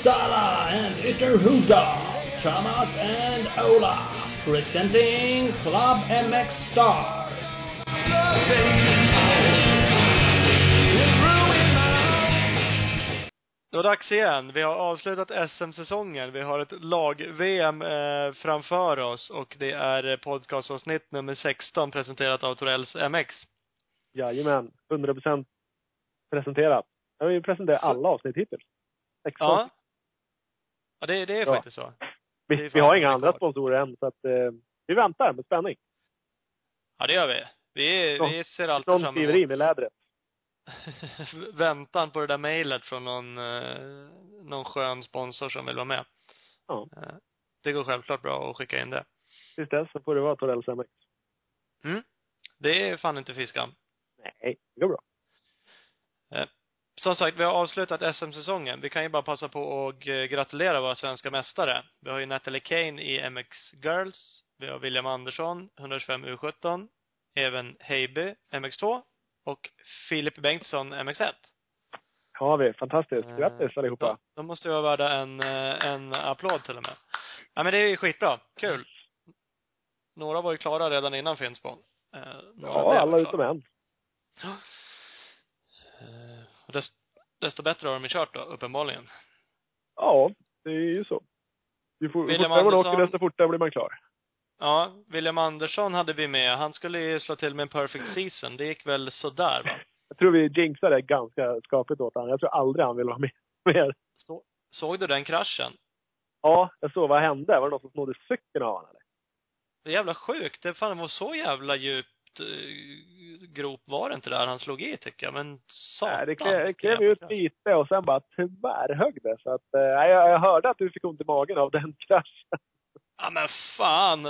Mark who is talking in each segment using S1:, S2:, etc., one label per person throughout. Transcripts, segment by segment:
S1: Uppsala and Ytterhuda, Thomas and Ola, presenting Club MX Star.
S2: Det var dags igen. Vi har avslutat SM-säsongen. Vi har ett lag-VM eh, framför oss och det är podcastavsnitt nummer 16 presenterat av Torells MX.
S3: Jajamän, 100 procent presenterat. Jag har ju presenterat alla avsnitt hittills. 16.
S2: Ja. Ja, det, det är
S3: Ja.
S2: faktiskt så.
S3: vi, vi har inga andra sponsorer än, så att eh, vi väntar med spänning.
S2: Ja, det gör vi. Vi,
S3: Ja.
S2: vi ser alltid fram
S3: skriveri med lädret.
S2: väntan på det där mejlet från någon, eh, någon skön sponsor som vill vara med.
S3: Ja.
S2: Eh, Det går självklart bra att skicka in det.
S3: Tills dess så får det vara Torells MX.
S2: Mm. Det är fan inte fiskan.
S3: Nej, det går bra.
S2: Som sagt, vi har avslutat SM-säsongen. Vi kan ju bara passa på eh, gratulera våra svenska mästare. Vi har ju Natalie Kane i MX Girls. Vi har William Andersson, 125 U17. Även Heiby, MX2. Och Filip Bengtsson, MX1.
S3: Har vi. Fantastiskt.
S2: Eh,
S3: Grattis allihopa.
S2: De, de måste ju vara värda en, eh, en applåd till och med. Ja men det är ju skitbra. Kul. Några var ju klara redan innan Finspång. Eh, några
S3: Ja, alla
S2: klara.
S3: utom en.
S2: Och desto, desto bättre har de ju kört då, uppenbarligen.
S3: Ja, det är ju så. Ju for, fortare man
S2: Andersson-
S3: åker, desto fortare blir man klar.
S2: Ja, William Andersson hade vi med. Han skulle ju slå till med en perfect season. Det gick väl sådär va?
S3: Jag tror vi jinxade det ganska skapligt åt honom. Jag tror aldrig han vill vara med mer.
S2: Så, såg du den kraschen?
S3: Ja, jag såg vad hände. Var det någon som snodde cykeln av honom eller?
S2: Det är jävla sjukt. Det fan var så jävla djupt eh, grop var det inte där han slog i tycker jag. Men satan.
S3: Nej, det klev, ut lite och sen bara tvärhögg det. Så att, eh, jag, jag hörde att du fick ont i magen av den kraschen.
S2: Ja men fan.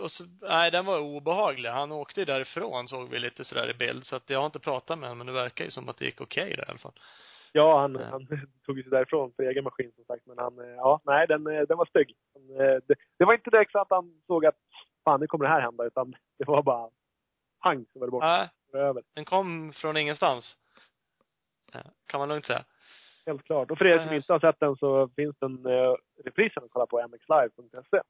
S2: Och så, nej, den var obehaglig. Han åkte ju därifrån såg vi lite sådär i bild. Så att jag har inte pratat med honom men det verkar ju som att det gick okej där i alla fall.
S3: Ja, han,
S2: Ja.
S3: han tog sig därifrån för egen maskin som sagt. Men han, eh, ja, nej, den, eh, den var stygg. Eh, Det, det var inte direkt så att han såg att fan, nu kommer det här hända. Utan det var bara pang så var det borta.
S2: Nej,
S3: Det var över.
S2: den kom från ingenstans. Kan man lugnt säga.
S3: Helt klart. Och för er som
S2: Nej.
S3: inte har sett den så finns den uh, reprisen att kolla på mxlive.se.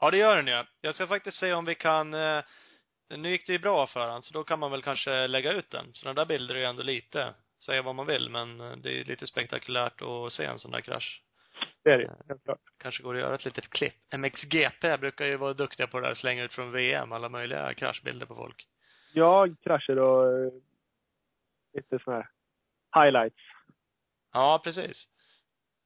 S2: Ja, det gör den ju. Jag ska faktiskt se om vi kan, eh, nu gick det ju bra för han, så då kan man väl kanske lägga ut den. Sådana där bilder är ju ändå lite, säga vad man vill, men eh, det är ju lite spektakulärt att se en sån där krasch.
S3: Det är det ju, helt klart.
S2: Kanske går att göra ett litet klipp. MXGP brukar ju vara duktiga på det där, slänga ut från VM, alla möjliga kraschbilder på folk.
S3: Ja, krascher och eh, lite såna här highlights.
S2: Ja, precis.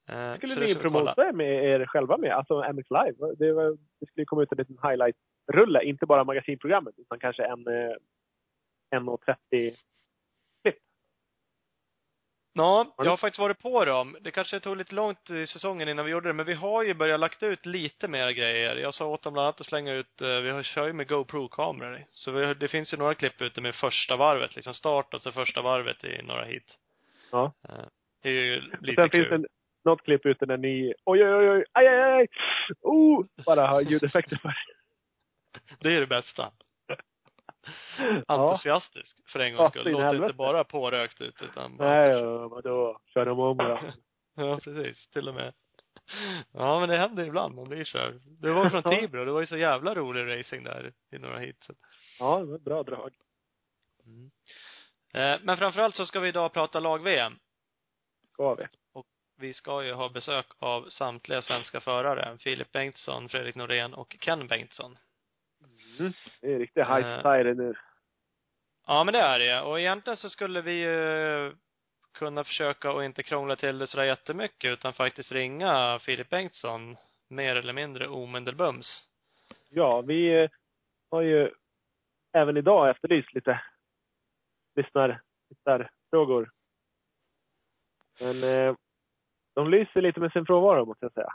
S2: Eh,
S3: skulle
S2: det
S3: ni promota med er själva med, alltså MX Live. Det, var, det skulle komma ut en liten highlight-rulle, inte bara magasinprogrammet, utan kanske en eh, 1.30
S2: Ja, jag har faktiskt varit på dem. Det kanske tog lite långt i säsongen innan vi gjorde det, men vi har ju börjat lagt ut lite mer grejer. Jag sa åt dem bland annat att slänga ut, eh, vi har, kör ju med GoPro-kameror. Så vi, det finns ju några klipp ute med första varvet, liksom start och så första varvet i några hit.
S3: Ja.
S2: Eh, Det är ju lite
S3: sen
S2: kul.
S3: finns det något klipp ute när ni, oj oj oj, oj aj aj aj, oh, bara har ljudeffekter för.
S2: Det är det bästa.
S3: ja.
S2: Entusiastisk, för en
S3: Ja,
S2: gångs skull. Låter inte bara pårökt ut, utan bara
S3: Nej, ja, vadå, kör de om då?
S2: Ja, precis. Till och med. Ja, men det händer ibland. Man blir här. Det var från
S3: Ja.
S2: Tibro. Det var ju så jävla rolig racing där i några hit. Så.
S3: Ja, det var ett bra drag.
S2: Mm. Eh, Men framförallt så ska vi idag prata lag-VM.
S3: Ska vi.
S2: Vi ska ju ha besök av samtliga svenska förare. Filip Bengtsson, Fredrik Norén och Ken Bengtsson.
S3: Mm. Det är riktigt high
S2: Eh.
S3: society nu.
S2: Ja, men det är det. Och egentligen så skulle vi ju kunna försöka och inte krångla till det sådär jättemycket utan faktiskt ringa Filip Bengtsson mer eller mindre omedelbums.
S3: Ja, vi eh, har ju även idag efterlyst lite lyssnar, lyssnarfrågor. Men eh, de lyser lite med sin frånvaro, måste jag säga.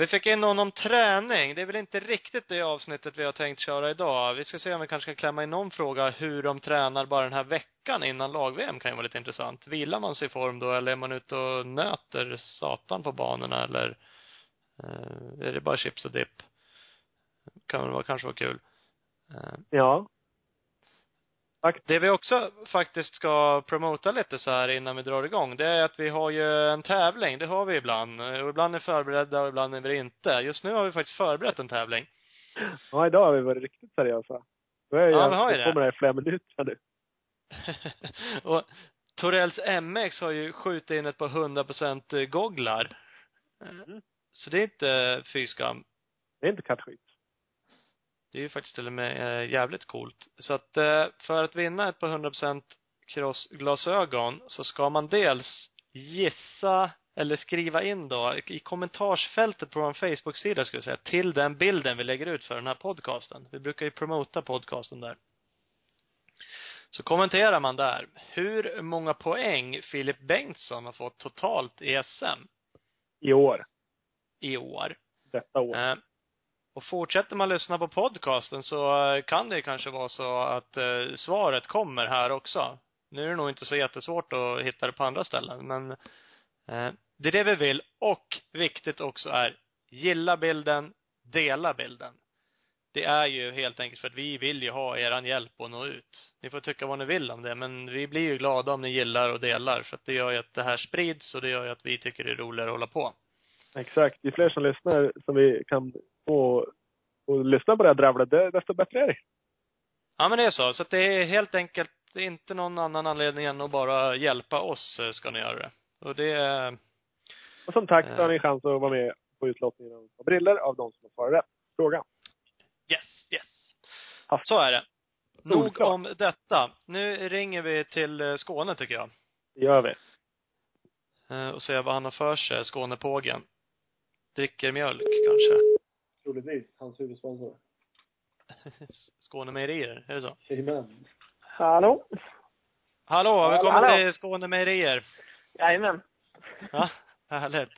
S2: Vi fick in någon om träning. Det är väl inte riktigt det avsnittet vi har tänkt köra idag. Vi ska se om vi kanske kan klämma in någon fråga hur de tränar bara den här veckan innan lag-VM kan ju vara lite intressant. Vilar man sig i form då eller är man ute och nöter satan på banorna eller eh, är det bara chips och dipp? Kan väl vara, kanske vara kul. Eh,
S3: Ja. Tack.
S2: Det vi också faktiskt ska promota lite så här innan vi drar igång, det är att vi har ju en tävling. Det har vi ibland. Och ibland är förberedda och ibland är vi det inte. Just nu har vi faktiskt förberett en tävling.
S3: Ja, idag har vi varit riktigt seriösa. Nu är
S2: Ja, vi har ju det.
S3: kommer här i flera minuter nu.
S2: och Torells MX har ju skjutit in ett par 100% gogglar.
S3: Mm.
S2: Så det är inte fy skam.
S3: Det är inte kattskit.
S2: Det är ju faktiskt till och med eh, jävligt coolt. Så att eh, för att vinna ett par 100% crossglasögon så ska man dels gissa eller skriva in då i kommentarsfältet på vår Facebook-sida skulle jag säga, till den bilden vi lägger ut för den här podcasten. Vi brukar ju promota podcasten där. Så kommenterar man där hur många poäng Filip Bengtsson har fått totalt i SM
S3: I år.
S2: i år.
S3: Detta år.
S2: Eh, och fortsätter man lyssna på podcasten så eh, kan det kanske vara så att eh, svaret kommer här också. Nu är det nog inte så jättesvårt att hitta det på andra ställen, men eh, det är det vi vill. Och viktigt också är, gilla bilden, dela bilden. Det är ju helt enkelt för att vi vill ju ha eran hjälp att nå ut. Ni får tycka vad ni vill om det, men vi blir ju glada om ni gillar och delar, för att det gör ju att det här sprids och det gör ju att vi tycker det är roligare att hålla på.
S3: Exakt. Ju fler som lyssnar som vi kan få och lyssna på det här dravlet, desto bättre är det.
S2: Ja, men det är så. Så att det är helt enkelt inte någon annan anledning än att bara hjälpa oss eh, ska ni göra det. Och det är,
S3: Och som tack så har
S2: Eh.
S3: ni chans att vara med på utlottningen av briller av de som har svarat rätt. Frågan.
S2: yes, yes.
S3: Ja.
S2: Så är det. Nog
S3: Solklart.
S2: om detta. Nu ringer vi till eh, Skåne tycker jag.
S3: Det gör vi.
S2: Eh, Och ser vad han har för sig, Skånepågen. Dricker mjölk kanske.
S3: Troligtvis hans huvudsponsor.
S2: Skånemejerier, är det så?
S3: Jajamän.
S4: Hallå?
S2: Hallå,
S4: Hallå,
S2: välkommen
S4: hallå.
S2: till Skånemejerier.
S4: Jajamän.
S2: Ja, härligt.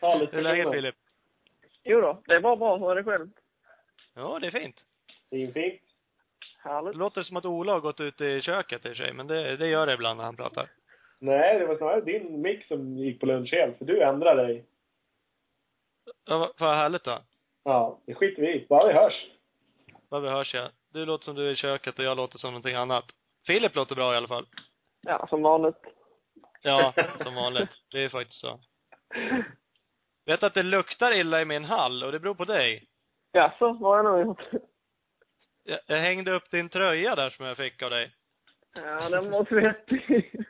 S3: Härligt
S2: Hur är läget Filip?
S4: Jo då, det är bara bra. Hur är det själv?
S2: Ja, det är fint.
S3: Fint.
S2: Det
S4: Härligt.
S2: låter som att Ola har gått ut i köket i sig, men det, det gör det ibland när han pratar.
S3: Nej, det var snarare din mick som gick på lunch helt, för du ändrade dig.
S2: Ja, vad- vad härligt då.
S3: Ja, det skiter vi i. Bara vi hörs.
S2: Vad vi hörs jag. Du låter som du är i köket och jag låter som någonting annat. Filip låter bra i alla fall.
S4: Ja, som vanligt.
S2: Ja, som vanligt. Det är faktiskt så. Vet att det luktar illa i min hall och det beror på dig.
S4: Jaså, vad har jag nu gjort?
S2: Jag, jag hängde upp din tröja där som jag fick av dig.
S4: Ja, den var svettig.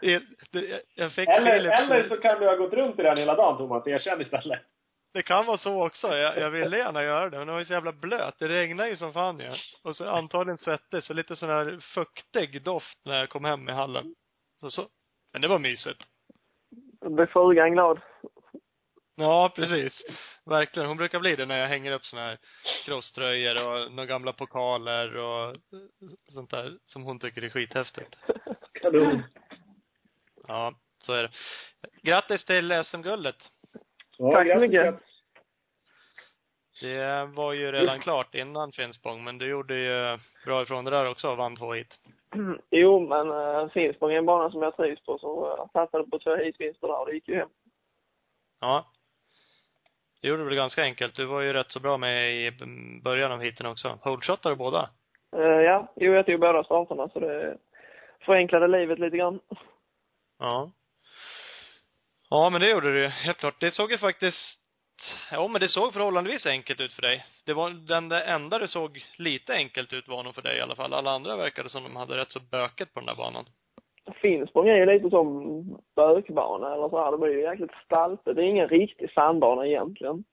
S2: Jag fick
S3: Eller,
S2: Philips...
S3: eller så kan du ha gått runt i den hela dagen, Thomas. Erkänn istället.
S2: Det kan vara så också. Jag, jag ville gärna göra det, men det var ju så jävla blöt. Det regnade ju som fan ju. Och så antagligen svettig, så lite sån här fuktig doft när jag kom hem i hallen. Så, så. Men det var mysigt.
S4: Då blir frugan glad.
S2: Ja, precis. Verkligen. Hon brukar bli det när jag hänger upp såna här crosströjor och några gamla pokaler och sånt där som hon tycker är skithäftigt.
S3: Kanon.
S2: Ja, så är det. Grattis till SM-guldet.
S3: Ja,
S4: Tack så mycket.
S2: Det var ju redan klart innan Finspång, men du gjorde ju bra ifrån det där också och vann två hit.
S4: Jo, men uh, Finspång är en bana som jag trivs på, så jag satsade på två hitvinster där och det gick ju hem.
S2: Ja. Det gjorde du väl ganska enkelt. Du var ju rätt så bra med i början av heaten också. Holeshotade du båda?
S4: Uh, ja, jo, jag tog båda starterna, så det förenklade livet lite grann.
S2: Ja. Ja, men det gjorde du ju. Helt klart. Det såg ju faktiskt Ja, men det såg förhållandevis enkelt ut för dig. Det var den det enda det såg lite enkelt ut var nog för dig i alla fall. Alla andra verkade som de hade rätt så böket på den där banan.
S4: Finspång är ju lite som bökbana eller så här. Det blir ju jäkligt stalpigt. Det är ingen riktig sandbana egentligen.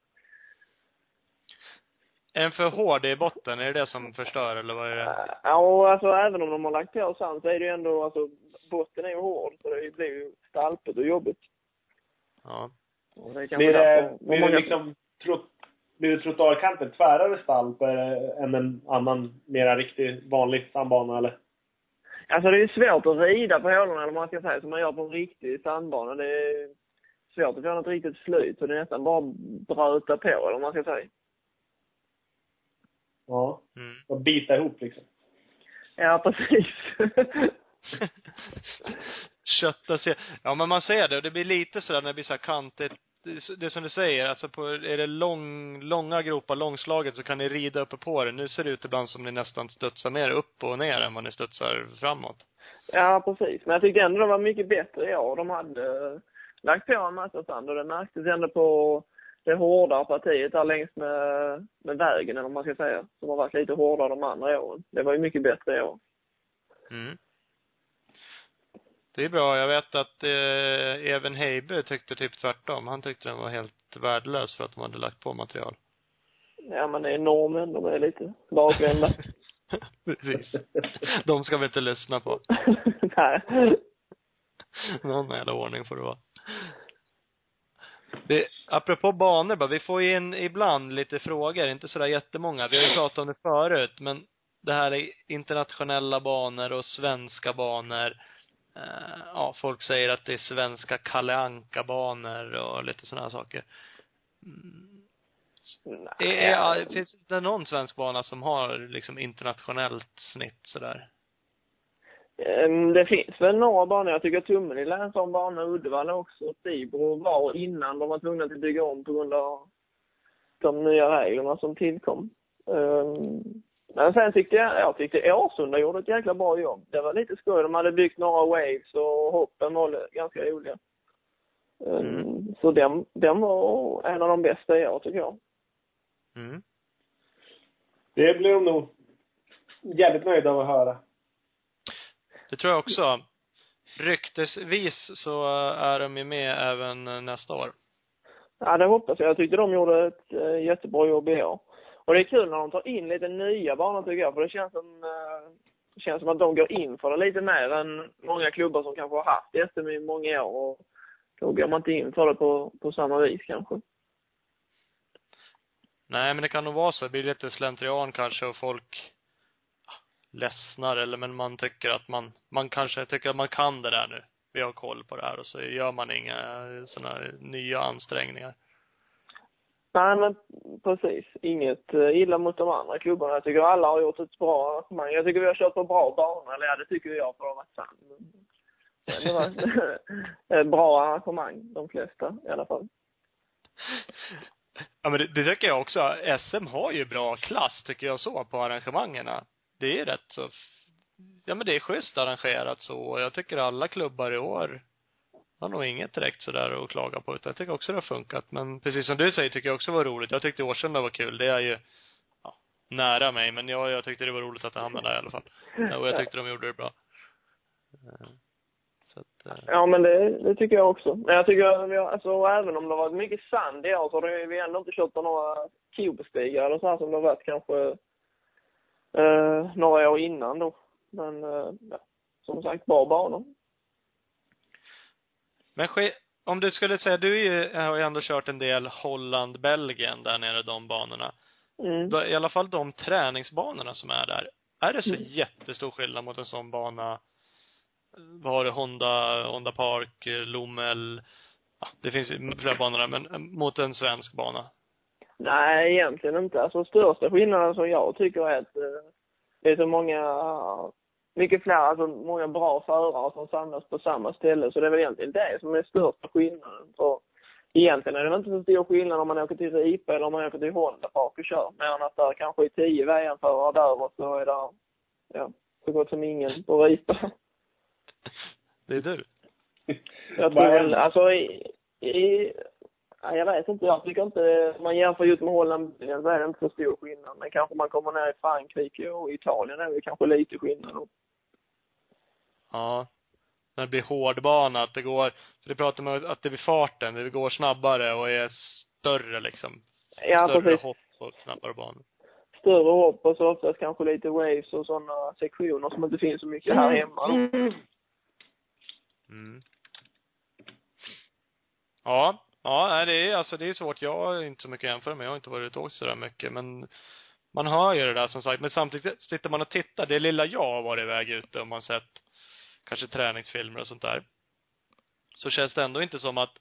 S2: Är den för hård i botten? Är det det som förstör eller vad är det?
S4: Ja, alltså även om de har lagt på sand så är det ju ändå, alltså botten är ju hård så det blir ju stalpigt och jobbigt.
S2: Ja.
S4: Det kan
S3: Blir det, det liksom trot, blir det trottoarkanten tvärare stalp eh, än en annan, mera riktig, vanlig sandbana eller?
S4: Alltså det är svårt att rida på hålorna eller vad man ska säga, som man gör på en riktig sandbana. Det är svårt att få något riktigt flyt, så det är nästan bara bröta på eller vad man ska säga.
S3: Ja.
S2: Mm.
S3: Och bita ihop liksom.
S4: Ja, precis.
S2: Kötta sig. Ja, men man ser det. Och det blir lite sådär när det blir så här kantigt det, det som du säger, alltså på, är det lång, långa gropar, långslaget, så kan ni rida uppe på det. Nu ser det ut ibland som ni nästan studsar mer upp och ner än vad ni studsar framåt.
S4: Ja, precis. Men jag tyckte ändå de var mycket bättre i år. De hade eh, lagt på en massa sand och det märktes ändå på det hårdare partiet där längs med, med vägen, eller vad man ska säga. Som har varit lite hårdare de andra åren. Det var ju mycket bättre i år.
S2: Mm. Det är bra. Jag vet att eh, Even Heibe tyckte typ tvärtom. Han tyckte den var helt värdelös för att de hade lagt på material.
S4: Ja, men det är normen. De är lite bakvända.
S2: Precis. De ska vi inte lyssna på.
S4: Nej.
S2: Någon jävla ordning får det vara. Det, apropå banor bara, vi får ju in ibland lite frågor, inte sådär jättemånga. Vi har ju pratat om det förut, men det här är internationella banor och svenska banor. Eh, ja, folk säger att det är svenska Kalle Anka-banor och lite sådana saker. Mm. Är, är, ja, finns det någon svensk bana som har liksom internationellt snitt sådär?
S4: Ehm, Det finns väl några banor. Jag tycker Tummelilla är en sån bana. Uddevalla också. Tibro var innan de var tvungna att bygga om på grund av de nya reglerna som tillkom. Ehm, Men sen tyckte jag, jag tyckte Årsunda gjorde ett jäkla bra jobb. Det var lite skoj. De hade byggt några waves och hoppen var ganska roliga. Ehm, Så den, den var en av de bästa i år tycker jag.
S2: Mm.
S3: Det blir de nog jävligt nöjda av att höra.
S2: Det tror jag också. Ryktesvis så är de ju med även nästa år.
S4: Ja, det hoppas jag. Jag tyckte de gjorde ett eh, jättebra jobb i år. Och det är kul när de tar in lite nya banor tycker jag, för det känns som, eh, känns som att de går in för det lite mer än många klubbar som kanske har haft SM i många år. Och då går man inte in för det på, på samma vis kanske.
S2: Nej, men det kan nog vara så. Det blir lite slentrian kanske och folk ah, ledsnar eller men man tycker att man, man kanske tycker att man kan det där nu. Vi har koll på det här och så gör man inga eh, sådana här nya ansträngningar.
S4: Nej, men precis. Inget eh, illa mot de andra klubbarna. Jag tycker alla har gjort ett bra arrangemang. Jag tycker vi har kört på bra banor. Eller ja, det tycker jag för att har varit sann. Men Det var ett bra arrangemang, de flesta i alla fall.
S2: Ja men det, det tycker jag också. SM har ju bra klass tycker jag så på arrangemangerna. Det är rätt så ja men det är schysst arrangerat så jag tycker alla klubbar i år har nog inget direkt sådär att klaga på utan jag tycker också det har funkat. Men precis som du säger tycker jag också det var roligt. Jag tyckte Årsunda var kul. Det är ju ja, nära mig men jag, jag tyckte det var roligt att det hamnade där i alla fall. Och jag tyckte de gjorde det bra. Eh, så att, eh,
S4: Ja, men det, det tycker jag också. Men jag tycker, alltså, även om det har varit mycket sand i år så har vi ändå inte kört på några kubestigar eller så här som det har varit kanske eh, några år innan då. Men eh, ja, som sagt, bra banor.
S2: Men om du skulle säga, du är ju, har ju ändå kört en del Holland, Belgien där nere, de banorna.
S4: Mm.
S2: Då, I alla fall de träningsbanorna som är där. Är det så
S4: Mm.
S2: jättestor skillnad mot en sån bana? Vad har du? Honda, Honda Park, Lommel. Ja, det finns ju flera banor där, men eh, mot en svensk bana.
S4: Nej, egentligen inte. Alltså största skillnaden som jag tycker är att eh, det är så många, mycket fler, alltså många bra förare som samlas på samma ställe. Så det är väl egentligen det som är största skillnaden. För egentligen är det inte så stor skillnad om man åker till Ripa eller om man åker till Honda Park och kör. Mer än att där kanske är tio VM-förare där och så är det, ja, så gott som ingen på Ripa.
S2: Det är du.
S4: Jag tror väl, alltså i, i ja, jag vet inte, jag tycker inte, om man jämför just med Holland så är det inte så stor skillnad. Men kanske man kommer ner i Frankrike och Italien är det kanske lite skillnad.
S2: Ja. När det blir hårdbana, att det går, för det pratar man om att det blir farten, det går snabbare och är större liksom.
S4: Ja,
S2: större
S4: precis.
S2: hopp och snabbare banor.
S4: Större hopp och så oftast kanske lite waves och sådana sektioner som inte finns så mycket här hemma. då.
S2: Mm. Ja. Ja, nej, det är alltså det är svårt. Jag har inte så mycket att jämföra med. Jag har inte varit ute och åkt sådär mycket. Men man hör ju det där som sagt. Men samtidigt sitter man och tittar. Det lilla jag har varit iväg ute och man sett kanske träningsfilmer och sånt där. Så känns det ändå inte som att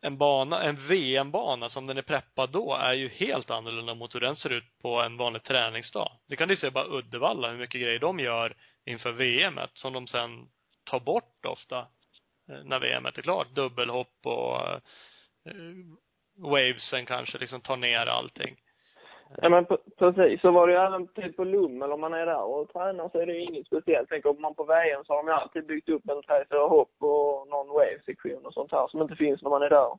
S2: en bana, en VM-bana som den är preppad då är ju helt annorlunda mot hur den ser ut på en vanlig träningsdag. Det kan du se bara Uddevalla, hur mycket grejer de gör inför VMet som de sen tar bort ofta eh, när VMet är klart. Dubbelhopp och eh, eh, wavesen kanske liksom tar ner allting.
S4: Ja men precis, så var det ju även typ på Lummel om man är där och tränar så är det ju inget speciellt. Tänk om man på VM så har de ju alltid byggt upp en tre, fyra hopp och någon wave-sektion och sånt här som inte finns när man är där.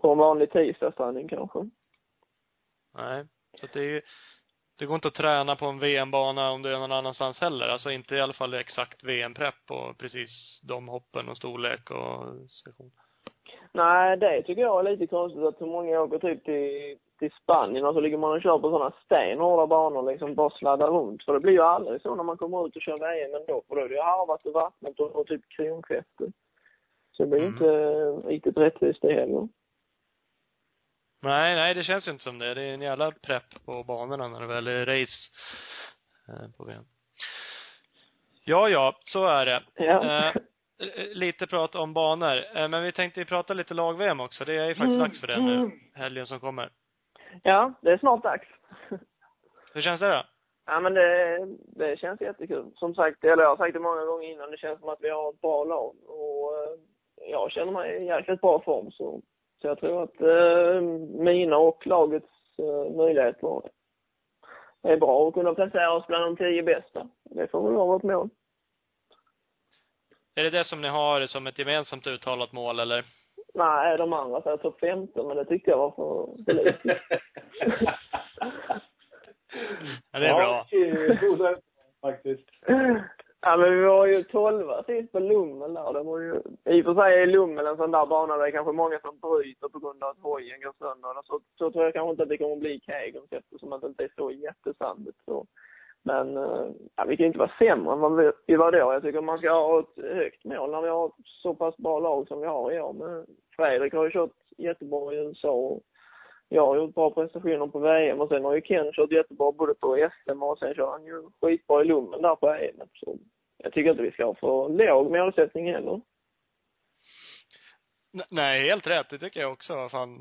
S4: På en vanlig tisdagsträning kanske.
S2: Nej. Så det är ju, det går inte att träna på en VM-bana om du är någon annanstans heller. Alltså inte i alla fall exakt VM-prepp och precis de hoppen och storlek och sektion.
S4: Nej, det tycker jag är lite konstigt att så många åker typ till, till Spanien och så ligger man och kör på sådana stenhårda banor liksom, bara sladdar runt. För det blir ju aldrig så när man kommer ut och kör VM ändå, för då är det ju harvat och vattnet och, och typ kronkräftor. Så det blir ju
S2: Mm.
S4: inte riktigt rättvist det heller.
S2: Nej, nej det känns ju inte som det. Det är en jävla prepp på banorna när det väl är race eh, på VM. Ja, ja, så är det.
S4: Ja.
S2: Eh, lite prat om banor. Eh, men vi tänkte ju prata lite lag-VM också. Det är ju faktiskt
S4: Mm.
S2: dags för det nu, helgen som kommer.
S4: Ja, det är snart dags.
S2: Hur känns det då?
S4: Ja men det, det känns jättekul. Som sagt, eller jag har sagt det många gånger innan, det känns som att vi har ett bra lag. Och eh, jag känner mig i jäkligt bra form. Så, så jag tror att eh, mina och lagets eh, möjligheter är bra att kunna placera oss bland de tio bästa. Det får väl vara vårt mål.
S2: Är det det som ni har som ett gemensamt uttalat mål eller?
S4: Nej, de andra säger topp 15, men det tyckte jag var för, för lite.
S2: Ja, det är bra.
S3: Ja, faktiskt.
S4: Ja, men vi var ju tolva sist på Lummel där. Det var ju, I och för sig är Lummel en sån där bana där det är kanske många som bryter på grund av att hojen går sönder. Så, så tror jag kanske inte att det kommer att bli Kegums eftersom att det inte är så jättesandigt. Så. Men eh, ja, vi kan inte vara sämre än vad vi, var då. Jag tycker man ska ha ett högt mål när vi har ett så pass bra lag som vi har i år. Men Fredrik har ju kört jättebra i USA och jag har gjort bra prestationer på VM och sen har ju Ken kört jättebra både på SM och sen kör han ju skitbra i Lummen där på EM. Så jag tycker inte vi ska ha för låg målsättning heller.
S2: N- Nej, helt rätt. Det tycker jag också. Fan.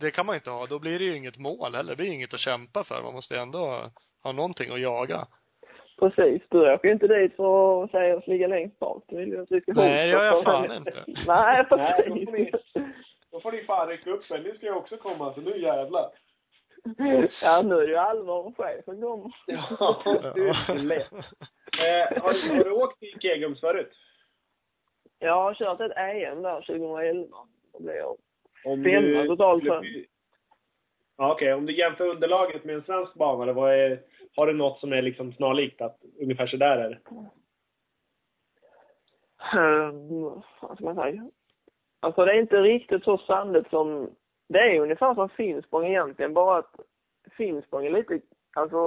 S2: Det kan man inte ha. Då blir det ju inget mål heller. Det blir inget att kämpa för. Man måste ju ändå ha någonting att jaga.
S4: Precis. Du åker ju inte dit för att säga oss ligga längst bak. Du vill ju att vi ska
S2: Nej, det gör jag fan inte.
S4: Nej,
S3: Nej, då
S4: precis.
S3: får ni, då får ni fan rycka upp er. Nu ska jag också komma, så nu jävlar.
S4: Ja, nu är det ju allvar och chefen kommer.
S3: Ja, det är lätt. Eh, har, du- har du åkt i Kegums förut?
S4: Jag har kört ett EM där 2011. Då blev jag Femma totalt
S3: skulle-
S4: Okej,
S3: okay. okej. Om du jämför underlaget med en svensk bana, vad är, har du något som är liksom snarlikt? Att ungefär så där är det?
S4: Um, vad ska man säga? Alltså det är inte riktigt så sandigt som... Det är ungefär som Finspång egentligen, bara att Finspång är lite, alltså,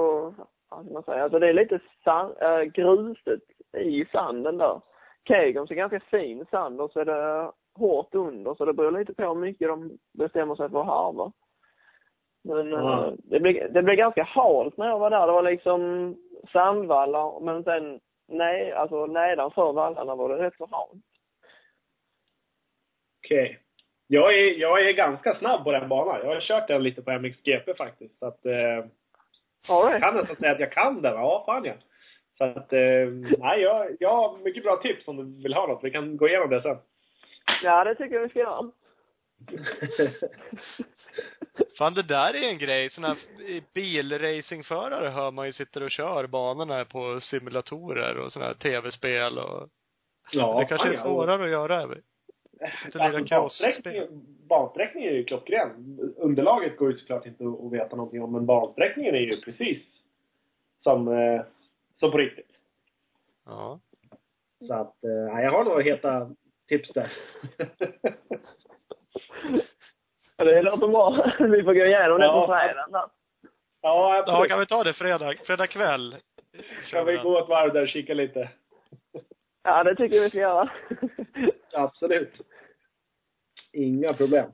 S4: vad ska man säga, alltså det är lite sand, äh, eh, gruset i sanden där. Kegums är ganska fin sand och så är det hårt under, så det beror lite på hur mycket de bestämmer sig för att harva. Men
S3: Ja.
S4: eh, det, blev, det blev ganska halt när jag var där. Det var liksom sandvallar, men sen nej, alltså nedanför vallarna var det rätt så halt.
S3: Okej. Jag, är, jag är ganska snabb på den banan. Jag har kört den lite på MXGP faktiskt. Så att, eh,
S4: All
S3: jag
S4: right.
S3: kan nästan säga att jag kan den. Ja, fan ja. Så att, eh, nej, jag, jag har mycket bra tips om du vill ha något. Vi kan gå igenom det sen.
S4: Ja, det tycker jag vi ska göra.
S2: Fan, det där är en grej. Såna här bilracingförare hör man ju sitter och kör banorna på simulatorer och såna här tv-spel och
S3: ja,
S2: det kanske är
S3: fan, ja.
S2: svårare att göra.
S3: Alltså,
S2: crossspel.
S3: bansträckningen, bansträckningen är ju klockren. Underlaget går ju såklart inte att veta någonting om, men bansträckningen är ju precis som, eh, som på riktigt.
S2: Ja.
S3: Så att, eh, jag har några heta tips där.
S4: Ja, det låter bra. Vi får gå igenom det
S3: Ja.
S4: på fredagen där.
S3: ja,
S2: Ja,
S3: absolut.
S2: kan vi ta det fredag, fredag kväll?
S3: Ska vi gå ett varv där och kika lite?
S4: Ja, det tycker jag vi ska göra.
S3: Absolut. Inga problem.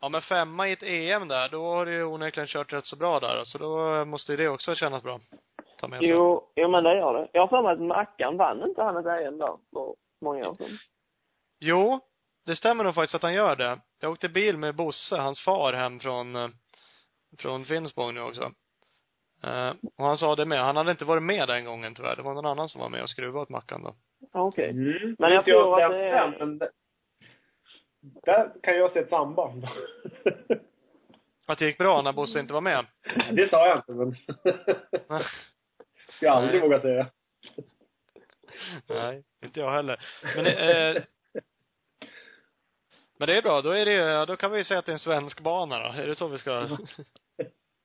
S2: Ja, men femma i ett EM där, då har du ju onekligen kört rätt så bra där. Så då måste ju det också kännas bra. Ta med sig.
S4: Jo, jo men det gör det. Jag har för mig att Mackan vann inte han ett EM där för många år sedan.
S2: Jo, det stämmer nog faktiskt att han gör det. Jag åkte bil med Bosse, hans far, hem från, eh, från Finspång nu också. Eh, och han sa det med. Han hade inte varit med den gången tyvärr. Det var någon annan som var med och skruvade åt Mackan då.
S4: Okej.
S3: Mm.
S4: Men jag tror att det är-
S3: sen, men det- där kan jag se ett samband.
S2: Att det gick bra när Bosse inte var med?
S3: det sa jag inte, men... jag har aldrig
S2: Nej.
S3: vågat säga.
S2: Nej, inte jag heller. Men, eh, men det är bra. Då är det ju- då kan vi ju säga att det är en svensk bana då. Är det så vi ska?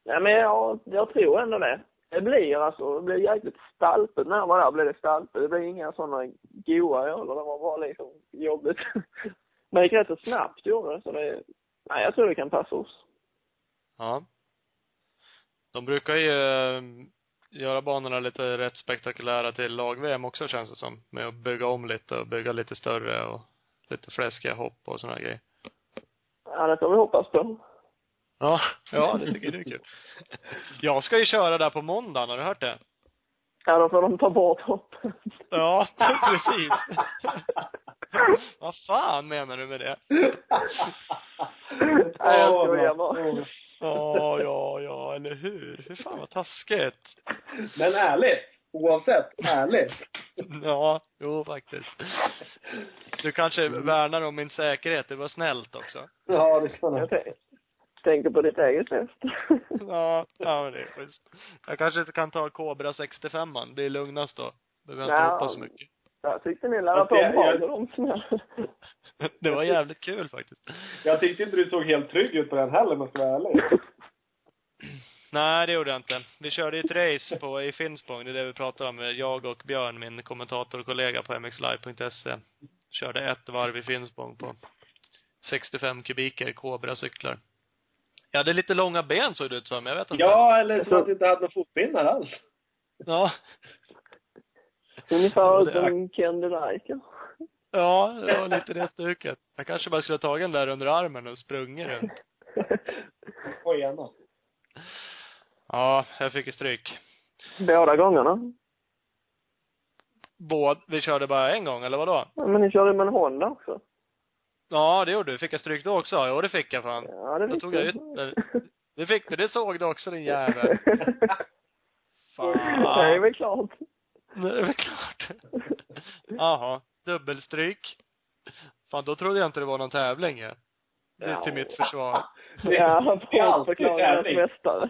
S4: Ja, men jag, jag tror ändå det. Det blir alltså, det blir jäkligt stalpigt. När jag var där blev det stalpigt. Det blir inga sådana goa öl. Det var bara liksom jobbigt. Men det gick rätt så snabbt gjorde det, så det, nej jag tror det kan passa oss.
S2: Ja. De brukar ju eh, göra banorna lite rätt spektakulära till lag-VM också känns det som. Med att bygga om lite och bygga lite större och lite fläskiga hopp och såna här grejer.
S4: Ja, det får vi hoppas på.
S2: Ja, ja det tycker jag är kul. Jag ska ju köra där på måndagen, har du hört det?
S4: Ja, då får de ta bort hoppen.
S2: Ja, precis. Vad fan menar du med det?
S4: Nej, jag skojar bara.
S2: Ja, ja, ja, eller hur? Fy fan vad taskigt.
S3: Men ärligt. Oavsett. Ärligt.
S2: Ja, jo faktiskt. Du kanske värnar om min säkerhet, det var snällt också.
S3: Ja, det kan
S4: Jag tän- tänker på ditt eget sätt.
S2: Ja, ja men det är schysst. Jag kanske inte kan ta Cobra 65 Det är lugnast då. Behöver jag inte hoppa så mycket.
S4: Jag tyckte ni laddade på
S3: Jag-
S4: bra
S3: jag-
S4: med de smäll.
S2: Det var jävligt kul faktiskt.
S3: Jag tyckte inte du såg helt trygg ut på den heller, om jag ska vara ärlig.
S2: Nej, det gjorde jag inte. Vi körde ett race på, i Finspång, det är det vi pratar om. Jag och Björn, min kommentatorkollega på mxlive.se, körde ett varv i Finspång på 65 kubiker Cobra-cyklar. Jag hade lite långa ben såg det ut som, jag vet inte.
S3: Ja, eller som att du inte hade några fotpinnar alls.
S2: Ja.
S4: Ungefär
S2: Ja, det är-
S4: som Ken the Riker.
S2: Ja, det var lite det stuket. Jag kanske bara skulle ha tagit den där under armen och sprungit runt.
S3: På ena.
S2: Ja, jag fick ju stryk.
S4: Båda gångerna.
S2: Båd, vi körde bara en gång, eller vadå?
S4: Ja, Men ni körde med en Honda också.
S2: Ja, det gjorde du. Fick jag stryk då också? Jo, det fick jag fan.
S4: Ja, det
S2: Då
S4: fick
S2: tog jag
S4: du.
S2: ut det. Det fick du, det såg du också din jävel. Fan.
S4: Det är väl klart.
S2: Det är väl klart. Jaha, dubbelstryk. Fan, då trodde jag inte det var någon tävling ju. Det är
S4: Ja.
S2: till mitt försvar.
S4: Ja,
S3: det
S4: bortförklaringarnas
S3: ärligt.
S4: mästare.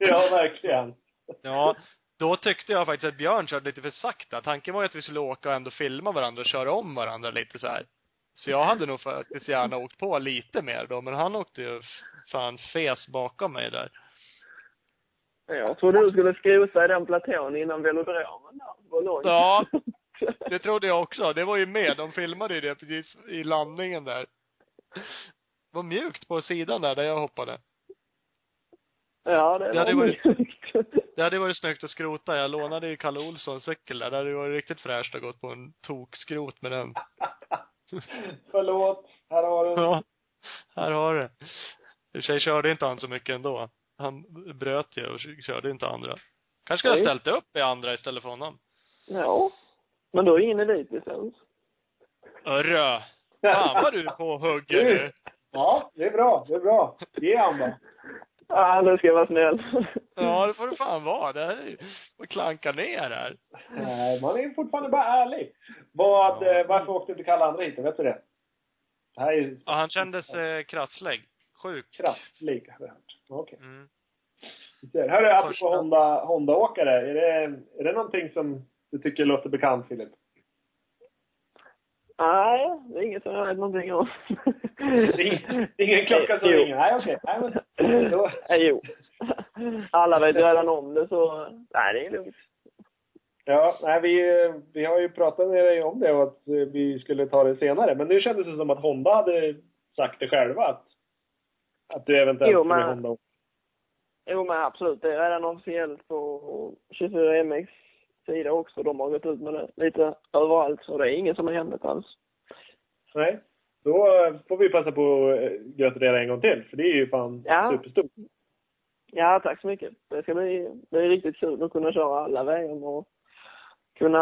S3: Ja, verkligen.
S2: Ja, då tyckte jag faktiskt att Björn körde lite för sakta. Tanken var ju att vi skulle åka och ändå filma varandra och köra om varandra lite så här. Så jag hade nog faktiskt gärna åkt på lite mer då, men han åkte ju fan fes bakom mig där.
S4: Jag trodde du skulle skrota i den platån innan velodromen där. Var långt.
S2: Ja. Det trodde jag också. Det var ju med. De filmade ju det precis i landningen där. Det var mjukt på sidan där, där jag hoppade.
S4: Ja, det,
S2: Det hade
S4: var
S2: varit-
S4: mjukt.
S2: Det hade varit snyggt att skrota. Jag lånade ju Kalle Olssons cykel där. Det hade varit riktigt fräscht att gått på en tokskrot med den.
S3: Förlåt. Här har du.
S2: Ja. Här har du. I och för sig körde inte han så mycket ändå. Han bröt ju och körde inte andra. Kanske skulle ha ställt upp i andra istället för honom.
S4: Ja. Men då är ingen elitlicens.
S2: Örre! Fan vad du är på hugger nu.
S3: Ja, det är bra. Det är bra. Ge han då.
S4: Ja, nu ska jag vara snäll.
S2: Ja, det får du fan vara. Det här är ju att klanka ner här.
S3: Nej, man är fortfarande bara ärlig. Vad,
S2: Ja.
S3: eh, varför åkte inte Kalle andra hit? Vet du det? Det här är
S2: Ja, han kändes eh, krasslig. Sjuk.
S3: kraftlig, har jag hört. Okej.
S2: Mm.
S3: Vi ser. Hörru, apropå. Honda, Honda-åkare. Är det, är det någonting som du tycker låter bekant, Filip?
S4: Nej, det är inget som jag vet någonting om.
S3: Det är ingen, klocka som
S4: Jo.
S3: ringer? Nej, okej. Nej, men då,
S4: Eh, Jo. Alla vet redan om det, så nej, det är lugnt.
S3: Ja, nej, vi, vi har ju pratat med dig om det och att vi skulle ta det senare. Men nu kändes det som att Honda hade sagt det själva att, att du eventuellt
S4: Jo, men-
S3: Honda.
S4: Jo, men absolut. Det är redan officiellt på 24 MX sida också. De har gått ut med det lite överallt, så det är ingen som har hemligt alls.
S3: Nej. Då eh, får vi passa på att eh, gratulera en gång till, för det är ju fan
S4: Ja.
S3: superstort.
S4: Ja, tack så mycket. Det ska bli, det är riktigt kul att kunna köra alla VM och kunna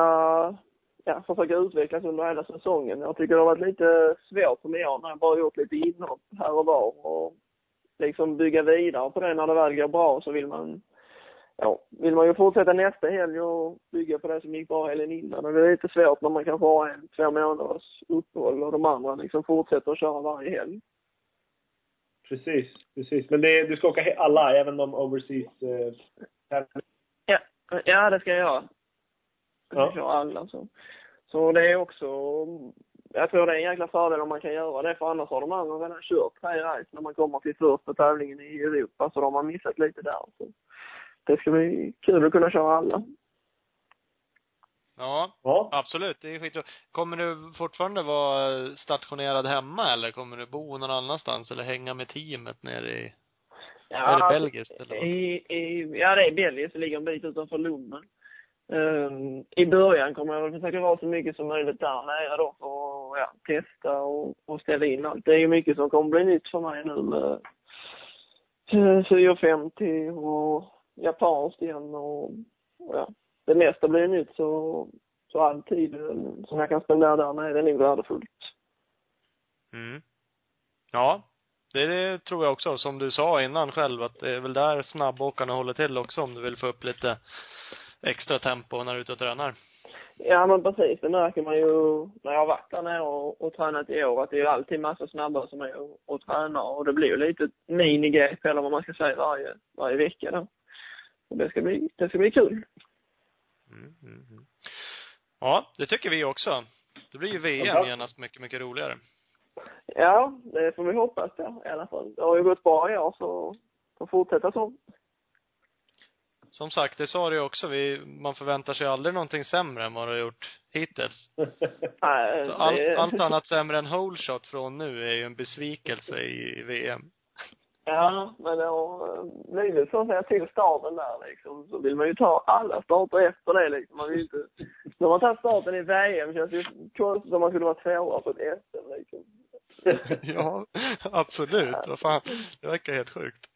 S4: ja, försöka utvecklas under hela säsongen. Jag tycker det har varit lite svårt för mig i år när jag bara gjort lite inhopp här och var och liksom bygga vidare på det. När det väl går bra så vill man ja, vill man ju fortsätta nästa helg och bygga på det som gick bra helgen innan. Och det är lite svårt när man kanske har en, två månaders uppehåll och de andra liksom fortsätter att köra varje helg.
S3: Precis, precis. Men det, du ska åka alla, även de overseas eh,
S4: Ja, ja det ska jag göra. Jag
S3: Ja.
S4: ska köra alla så. Så det är också, jag tror det är en jäkla fördel om man kan göra det, för annars har de andra redan kört tre race när man kommer till första tävlingen i Europa, så de har missat lite där. Så det ska bli kul att kunna köra alla.
S2: Ja,
S3: Ja.
S2: absolut. Det är skitroligt. Kommer du fortfarande vara stationerad hemma eller kommer du bo någon annanstans eller hänga med teamet nere i, är det belgiskt eller?
S4: I, i, ja, det är belgiskt. Det ligger en bit utanför Lummen. Um, I början kommer jag väl försöka vara så mycket som möjligt där nere då för att ja, testa och, och ställa in allt. Det är ju mycket som kommer bli nytt för mig nu med eh, 450 och japanskt igen och, och ja, det mesta blir nytt så, så all tid som jag kan spendera där nere är nog värdefullt.
S2: Mm. Ja. Det, det tror jag också, som du sa innan själv, att det är väl där snabbåkarna håller till också om du vill få upp lite extra tempo när du är ute och tränar.
S4: Ja men precis, det märker man ju när jag har varit där nere och, och tränat i år att det är ju alltid massa snabbare som är och, och tränar och det blir ju lite mini-GP eller vad man ska säga varje, varje vecka då. Och det ska bli, det ska bli kul.
S2: Mm, mm, mm. Ja, det tycker vi också. Det blir ju VM genast mycket, mycket roligare.
S4: Ja, det får vi hoppas på i alla fall. Det har ju gått bra i år så får fortsätta så.
S2: Som sagt, det sa du också, vi, man förväntar sig aldrig någonting sämre än vad du har gjort hittills.
S4: Nej,
S2: allt,
S4: det-
S2: allt annat sämre än hole shot från nu är ju en besvikelse i VM.
S4: Ja, men det har blivit så säga till starten där liksom. Så vill man ju ta alla starter efter det liksom. Man vill inte... När man tar starten i VM känns det ju konstigt om man skulle vara tvåa på ett SM liksom.
S2: ja, absolut. Vad fan. Det verkar helt sjukt.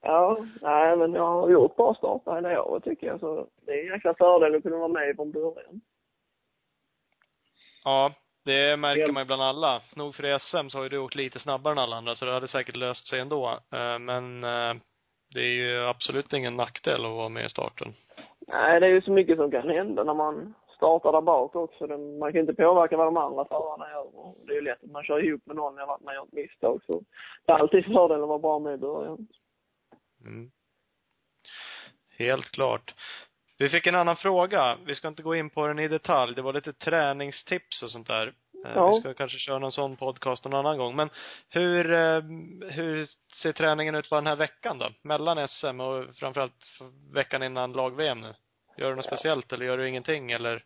S4: Ja, nej men jag har gjort bra starter hela året tycker jag. Så det är en jäkla fördel att kunna vara med från början.
S2: Ja, det märker
S3: Helt-
S2: man ju bland alla. Nog för i SM så har ju du åkt lite snabbare än alla andra, så det hade säkert löst sig ändå. Eh, Men eh, det är ju absolut ingen nackdel att vara med i starten.
S4: Nej, det är ju så mycket som kan hända när man startar där bak också. Det, man kan inte påverka vad de andra förarna gör. Det är ju lätt att man kör ihop med någon eller att man gör ett misstag. Så det är alltid fördel att vara bra med i början.
S2: Mm. Helt klart. Vi fick en annan fråga. Vi ska inte gå in på den i detalj. Det var lite träningstips och sånt där. Eh,
S4: Ja.
S2: Vi ska kanske köra någon sån podcast någon annan gång. Men hur, eh, hur ser träningen ut på den här veckan då? Mellan SM och framförallt veckan innan lag-VM nu? Gör du något speciellt eller gör du ingenting eller?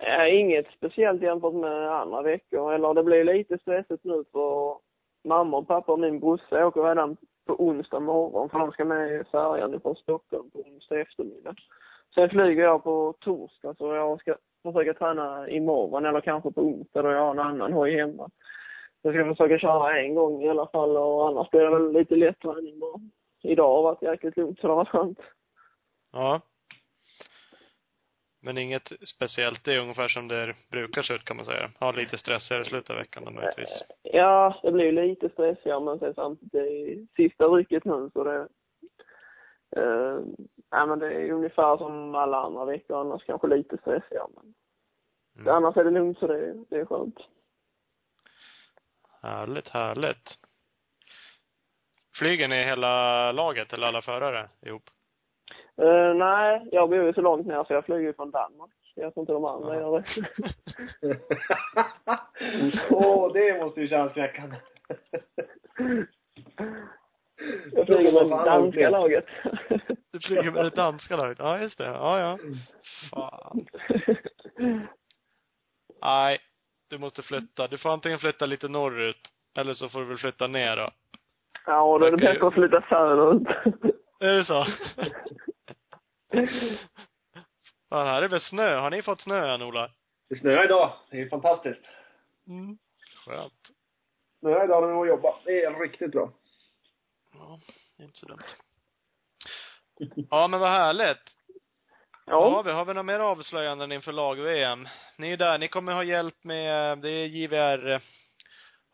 S4: Ja, inget speciellt jämfört med andra veckor. Eller det blir lite stressigt nu för mamma och pappa och min brorsa åker redan på onsdag morgon för de ska med i färjan från Stockholm på onsdag eftermiddag. Sen flyger jag på torsdag så jag ska försöka träna imorgon eller kanske på onsdag då jag har en annan hoj hemma. Jag ska försöka köra en gång i alla fall och annars blir det väl lite lätt träning bara. Idag har varit jäkligt lugnt så det har varit skönt.
S2: Ja. Men inget speciellt. Det är ungefär som det brukar se ut kan man säga. Ha lite stressigare slutet av veckan då möjligtvis.
S4: Ja, det blir ju lite stressigare men sen samtidigt det är sista rycket nu så det eh, ja, men det är ungefär som alla andra veckor annars kanske lite stressigare men
S2: Mm.
S4: annars är det lugnt så det, det är skönt.
S2: Härligt, härligt. Flyger ni hela laget eller alla förare ihop?
S4: Eh, nej, jag bor ju så långt ner så jag flyger från Danmark. Jag tror inte de andra
S2: Ja.
S4: gör det.
S3: Åh, det måste ju kännas knäckande.
S4: Jag flyger med
S3: Fan,
S4: danska laget.
S2: Du flyger med det danska laget? Ja, just det. Ja, ja. Fan. Nej. Du måste flytta. Du får antingen flytta lite norrut, eller så får du väl flytta ner då.
S4: ja, och då är det bättre att flytta söderut.
S2: Är det så? Fan, här är väl snö. Har ni fått snö än, Ola?
S3: Det snöar idag. Det är fantastiskt.
S2: Mm. Skönt.
S3: Snöar idag när vi var och jobba. Det är riktigt bra.
S2: Ja, inte så dumt. Ja, men vad härligt. Ja,
S4: Ja.
S2: vi har väl några mer avslöjanden inför lag-VM. Ni är där, ni kommer ha hjälp med, det är JVR eh,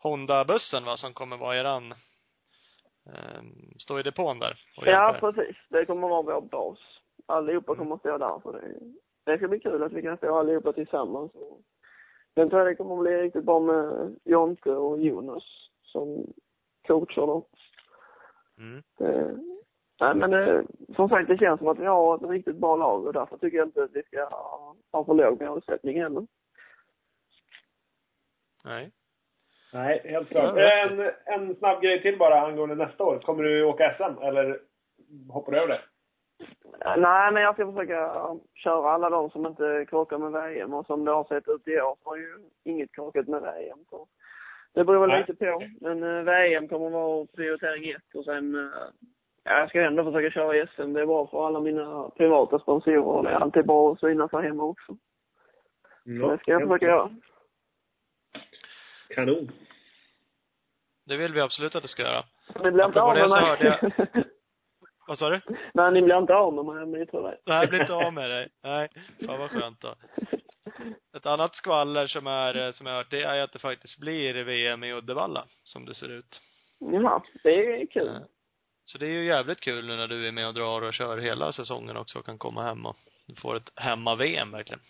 S2: Honda-bussen va, som kommer vara eran um, stå i depån där och
S4: Ja, precis. Det kommer vara vår bas. Allihopa
S2: Mm.
S4: kommer att stå där, så det, det ska bli kul att vi kan stå allihopa tillsammans. Sen tror jag det kommer att bli riktigt bra med Jonte och Jonas som coacher då.
S2: Mm.
S4: Eh, nej, men eh, som sagt, det känns som att vi har ett riktigt bra lag och därför tycker jag inte att vi ska ha, ha för låg målsättning heller.
S2: Nej.
S3: Nej, helt klart.
S2: Ja,
S3: En, en snabb grej till bara angående nästa år. Kommer du åka SM eller hoppar du över det?
S4: Nej, men jag ska försöka köra alla de som inte krockar med VM och som det har sett ut i år har ju inget krockat med VM. Så det beror väl
S3: Nej.
S4: lite på. Men eh, VM kommer vara prioritering ett och sen eh, ja, jag ska ändå försöka köra SM. Det är bra för alla mina privata sponsorer och det är alltid bra att synas här hemma också. Så det ska jag försöka göra.
S3: Kanon.
S2: Det vill vi absolut att du ska göra.
S4: Ni blir inte av med mig.
S2: Vad sa du?
S4: Nej, ni blir inte av med mig om ni tror det.
S2: Nej, jag blir inte av med dig. Nej. Fan vad skönt då. Ett annat skvaller som är, eh, som jag hört, det är att det faktiskt blir VM i Uddevalla, som det ser ut.
S4: Jaha, det är kul.
S2: Eh, Så det är ju jävligt kul nu när du är med och drar och kör hela säsongen också och kan komma hem och får ett hemma-VM verkligen.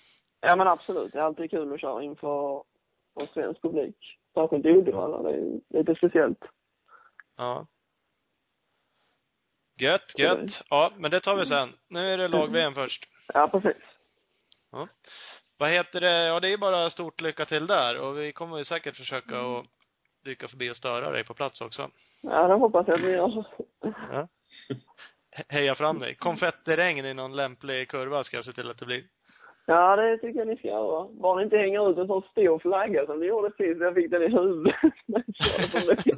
S4: Ja men absolut. Det är alltid kul att köra inför en svensk publik. Särskilt i Uddevalla. Det är lite speciellt.
S2: Ja. Gött, gött. Ja, men det tar vi sen. Nu är det lag-VM först.
S4: Ja, precis.
S2: Vad heter det? Ja, det är bara stort lycka till där och vi kommer ju säkert försöka att dyka förbi och störa dig på plats också.
S4: Ja, det hoppas jag ni gör.
S2: Ja. He- Heja fram dig. Konfettiregn i någon lämplig kurva ska jag se till att det blir.
S4: Ja, det tycker jag ni ska göra. Bara ni inte hänger ut en sån stor flagga som ni gjorde sist. Jag fick den i huvudet.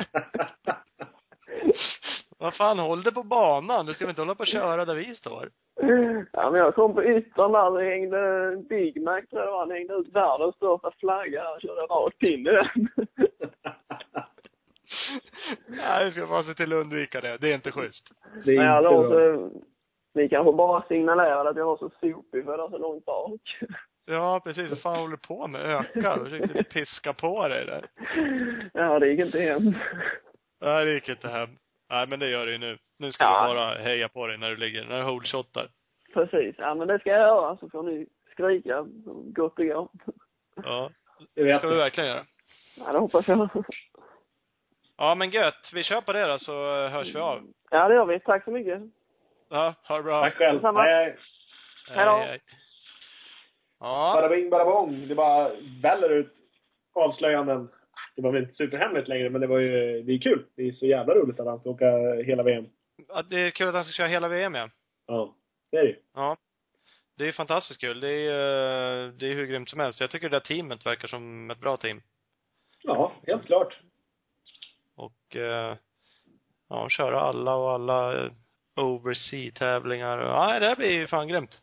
S4: jag.
S2: Vad fan, håll dig på banan. Du ska väl inte hålla på och köra där vi står?
S4: Ja, men jag kom på yttern där. Det hängde Big Mac, tror jag. Han hängde ut världens största flagga. Jag körde rakt in i den.
S2: Nej, vi ska bara se till att undvika det. Det är inte schysst.
S3: Det är
S4: jag
S3: inte
S4: så, ni kanske bara signalerade att jag var så sopig för jag var så långt bak.
S2: Ja, precis. Vad fan håller du på med? Öka. Du försökte piska på dig där.
S4: Ja, det gick inte hem.
S2: Nej, det gick inte hem. Nej, men det gör det ju nu. Nu ska
S4: Ja.
S2: vi bara heja på dig när du ligger, när du holeshottar.
S4: Precis. Ja, men det ska jag göra. Så får ni skrika så gott det går.
S2: Ja.
S3: Det
S2: ska vi verkligen göra.
S4: Ja, det hoppas jag.
S2: Ja, men gött. Vi kör på det då, så hörs vi av.
S4: Ja, det gör vi. Tack så mycket.
S2: Ja, ha det bra.
S3: Tack själv.
S4: Detsamma.
S3: Nej,
S4: Hej då.
S2: Ja.
S3: Bada bing, bada bong. Det bara väller ut avslöjanden. Det var väl inte superhemligt längre, men det var ju, det är kul. Det är så jävla roligt att han ska åka hela VM.
S2: ja. Det är kul att han ska köra hela VM, ja.
S3: Ja, det är det ju.
S2: Ja. Det är fantastiskt kul. Det är, eh, det är hur grymt som helst. Jag tycker det där teamet verkar som ett bra team.
S3: Ja, helt klart.
S2: Och, eh, ja, köra alla och alla eh, oversea-tävlingar. Ja, det här blir ju fan grymt.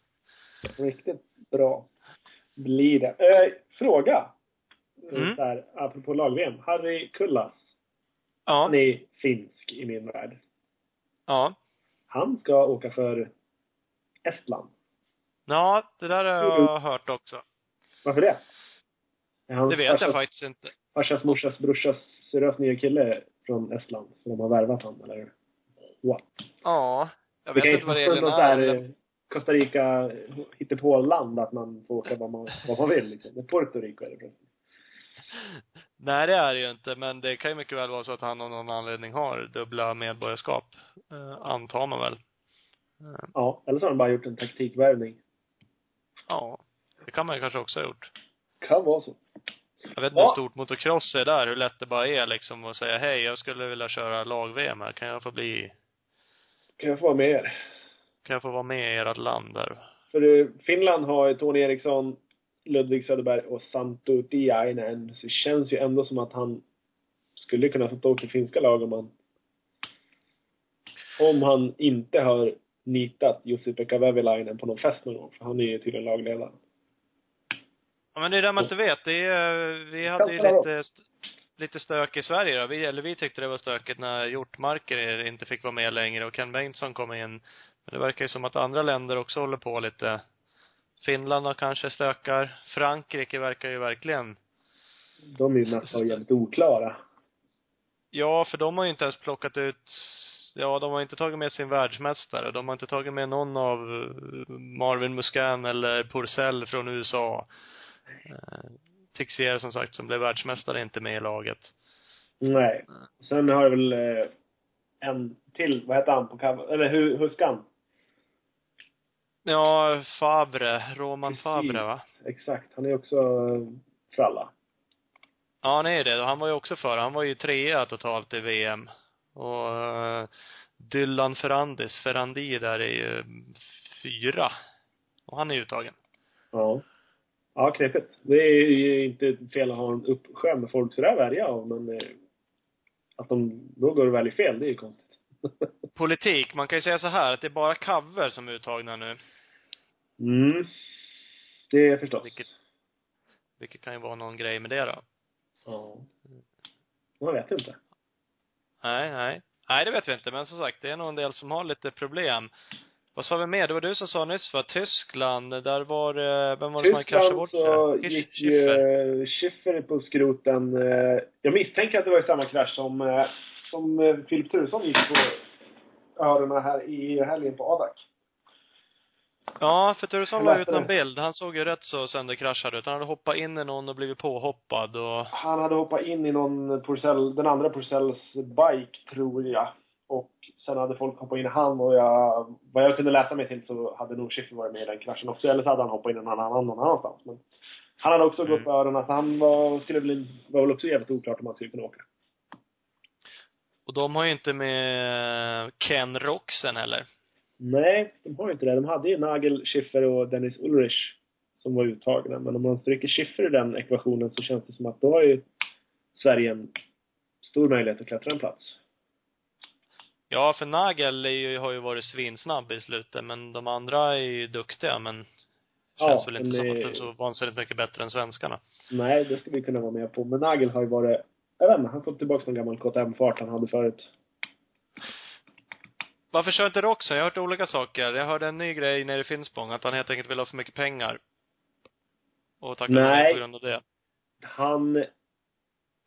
S3: Riktigt bra blir det. Eh, fråga.
S2: Mm.
S3: Så här, apropå lag-VM. Harry Kullas.
S2: Ja.
S3: Han är finsk i min värld.
S2: Ja.
S3: Han ska åka för Estland.
S2: Ja, det där har jag hört också.
S3: Varför det? Är hans
S2: Det vet jag
S3: farsas-
S2: faktiskt inte.
S3: Farsas, morsas, brorsas syrras nya kille från Estland. Så de har värvat honom, eller what?
S2: Ja. Jag
S3: Det
S2: vet inte vad reglerna
S3: så här
S2: är. eller-
S3: Costa Rica hittepå-land att man får åka vad man, vad man vill liksom. Puerto Rico är det plötsligt.
S2: Nej, det är det ju inte. Men det kan ju mycket väl vara så att han av någon anledning har dubbla medborgarskap. Eh, antar man väl. Eh,
S3: Ja, eller så har de bara gjort en taktikvärvning.
S2: ja. Det kan man ju kanske också ha gjort.
S3: Kan vara så.
S2: Jag vet inte
S3: Ja.
S2: hur stort motocross är där, hur lätt det bara är liksom att säga hej, jag skulle vilja köra lag-VM här. Kan jag få bli,
S3: Kan jag få vara med er?
S2: kan jag få vara med i ert land där?
S3: För eh, Finland har ju Tony Eriksson, Ludvig Söderberg och Santo Tiainen. Så det känns ju ändå som att han skulle kunna få åka till finska lag om han om han inte har nitat Jussi-Pekka Vävilainen på någon fest någon gång. För han är ju tydligen lagledare.
S2: Ja, men det är det man inte vet. Det är, vi hade ju lite, lite stök i Sverige då. Vi, eller vi tyckte det var stökigt när Hjortmarker inte fick vara med längre och Ken Bengtsson kom in. Men det verkar ju som att andra länder också håller på lite. Finland har kanske stökar. Frankrike verkar ju verkligen
S3: De är ju nästan jävligt oklara.
S2: Ja, för de har ju inte ens plockat ut ja, de har inte tagit med sin världsmästare. De har inte tagit med någon av eh, Marvin Muscan eller Porcell från USA. Eh, Tixier som sagt, som blev världsmästare, är inte med i laget.
S3: Nej. Sen har jag väl eh, en till, vad heter han på cover? Eller Hu- Huskan?
S2: Ja, Fabre, Roman
S3: Precis.
S2: Fabre va?
S3: Exakt. Han är också eh, fralla.
S2: Ja, han är ju det. Han var ju också före. Han var ju trea totalt i VM. Och uh, Dylan Ferrandis, Ferrandi där är ju fyra. Och han är uttagen.
S3: Ja. Ja, knepigt. Det är ju inte fel att ha en uppsjö med folk sådär välja av, men eh, att de då går och väljer fel, det är ju konstigt.
S2: Politik, man kan ju säga så här att det är bara cover som är uttagna nu.
S3: mm. Det är förstås.
S2: Vilket, vilket kan ju vara någon grej med det då.
S3: Ja. Man vet inte.
S2: Nej, nej. Nej, det vet vi inte. Men som sagt, det är nog en del som har lite problem. Vad sa vi mer? Det var du som sa nyss va? Tyskland, där var det, vem var det som hade kraschat
S3: Tyskland
S2: bort
S3: så
S2: sig?
S3: gick
S2: Schiffer.
S3: ju Schiffer på skroten. eh, Jag misstänker att det var i samma krasch som, eh, som eh, Filip Turesson gick på öronen här i helgen på Adak.
S2: Ja, för Turesson la ut
S3: det.
S2: bild. Han såg ju rätt så sönderkraschad ut. Han hade hoppat in i någon och blivit påhoppad och
S3: Han hade hoppat in i någon Porcell, den andra Porcells bike, tror jag. Och sen hade folk hoppat in i han och jag, vad jag kunde läsa mig till så hade nog Schiffer varit med i den kraschen också. Eller så hade han hoppat in i någon annan någon annanstans. Men han hade också
S2: Mm.
S3: gått på öronen, så han var, skulle bli, var väl också jävligt oklart om han skulle kunna åka.
S2: Och de har ju inte med Ken Roxen heller.
S3: Nej, de har ju inte det. De hade ju Nagel, Schiffer och Dennis Ulrich som var uttagna. Men om man stryker Schiffer i den ekvationen så känns det som att då har ju Sverige en stor möjlighet att klättra en plats.
S2: Ja, för Nagel är ju, har ju varit svinsnabb i slutet, men de andra är ju duktiga, men
S3: Ja,
S2: känns väl inte som
S3: det-
S2: att det är så vansinnigt mycket bättre än svenskarna.
S3: Nej, det skulle vi kunna vara med på. Men Nagel har ju varit, jag vet inte, han fått tillbaka någon gammal KTM-fart han hade förut.
S2: Varför kör inte Roxen? Jag har hört olika saker. Jag hörde en ny grej nere i Finspång, att han helt enkelt vill ha för mycket pengar. Och tackar
S3: Nej.
S2: på grund av det.
S3: Han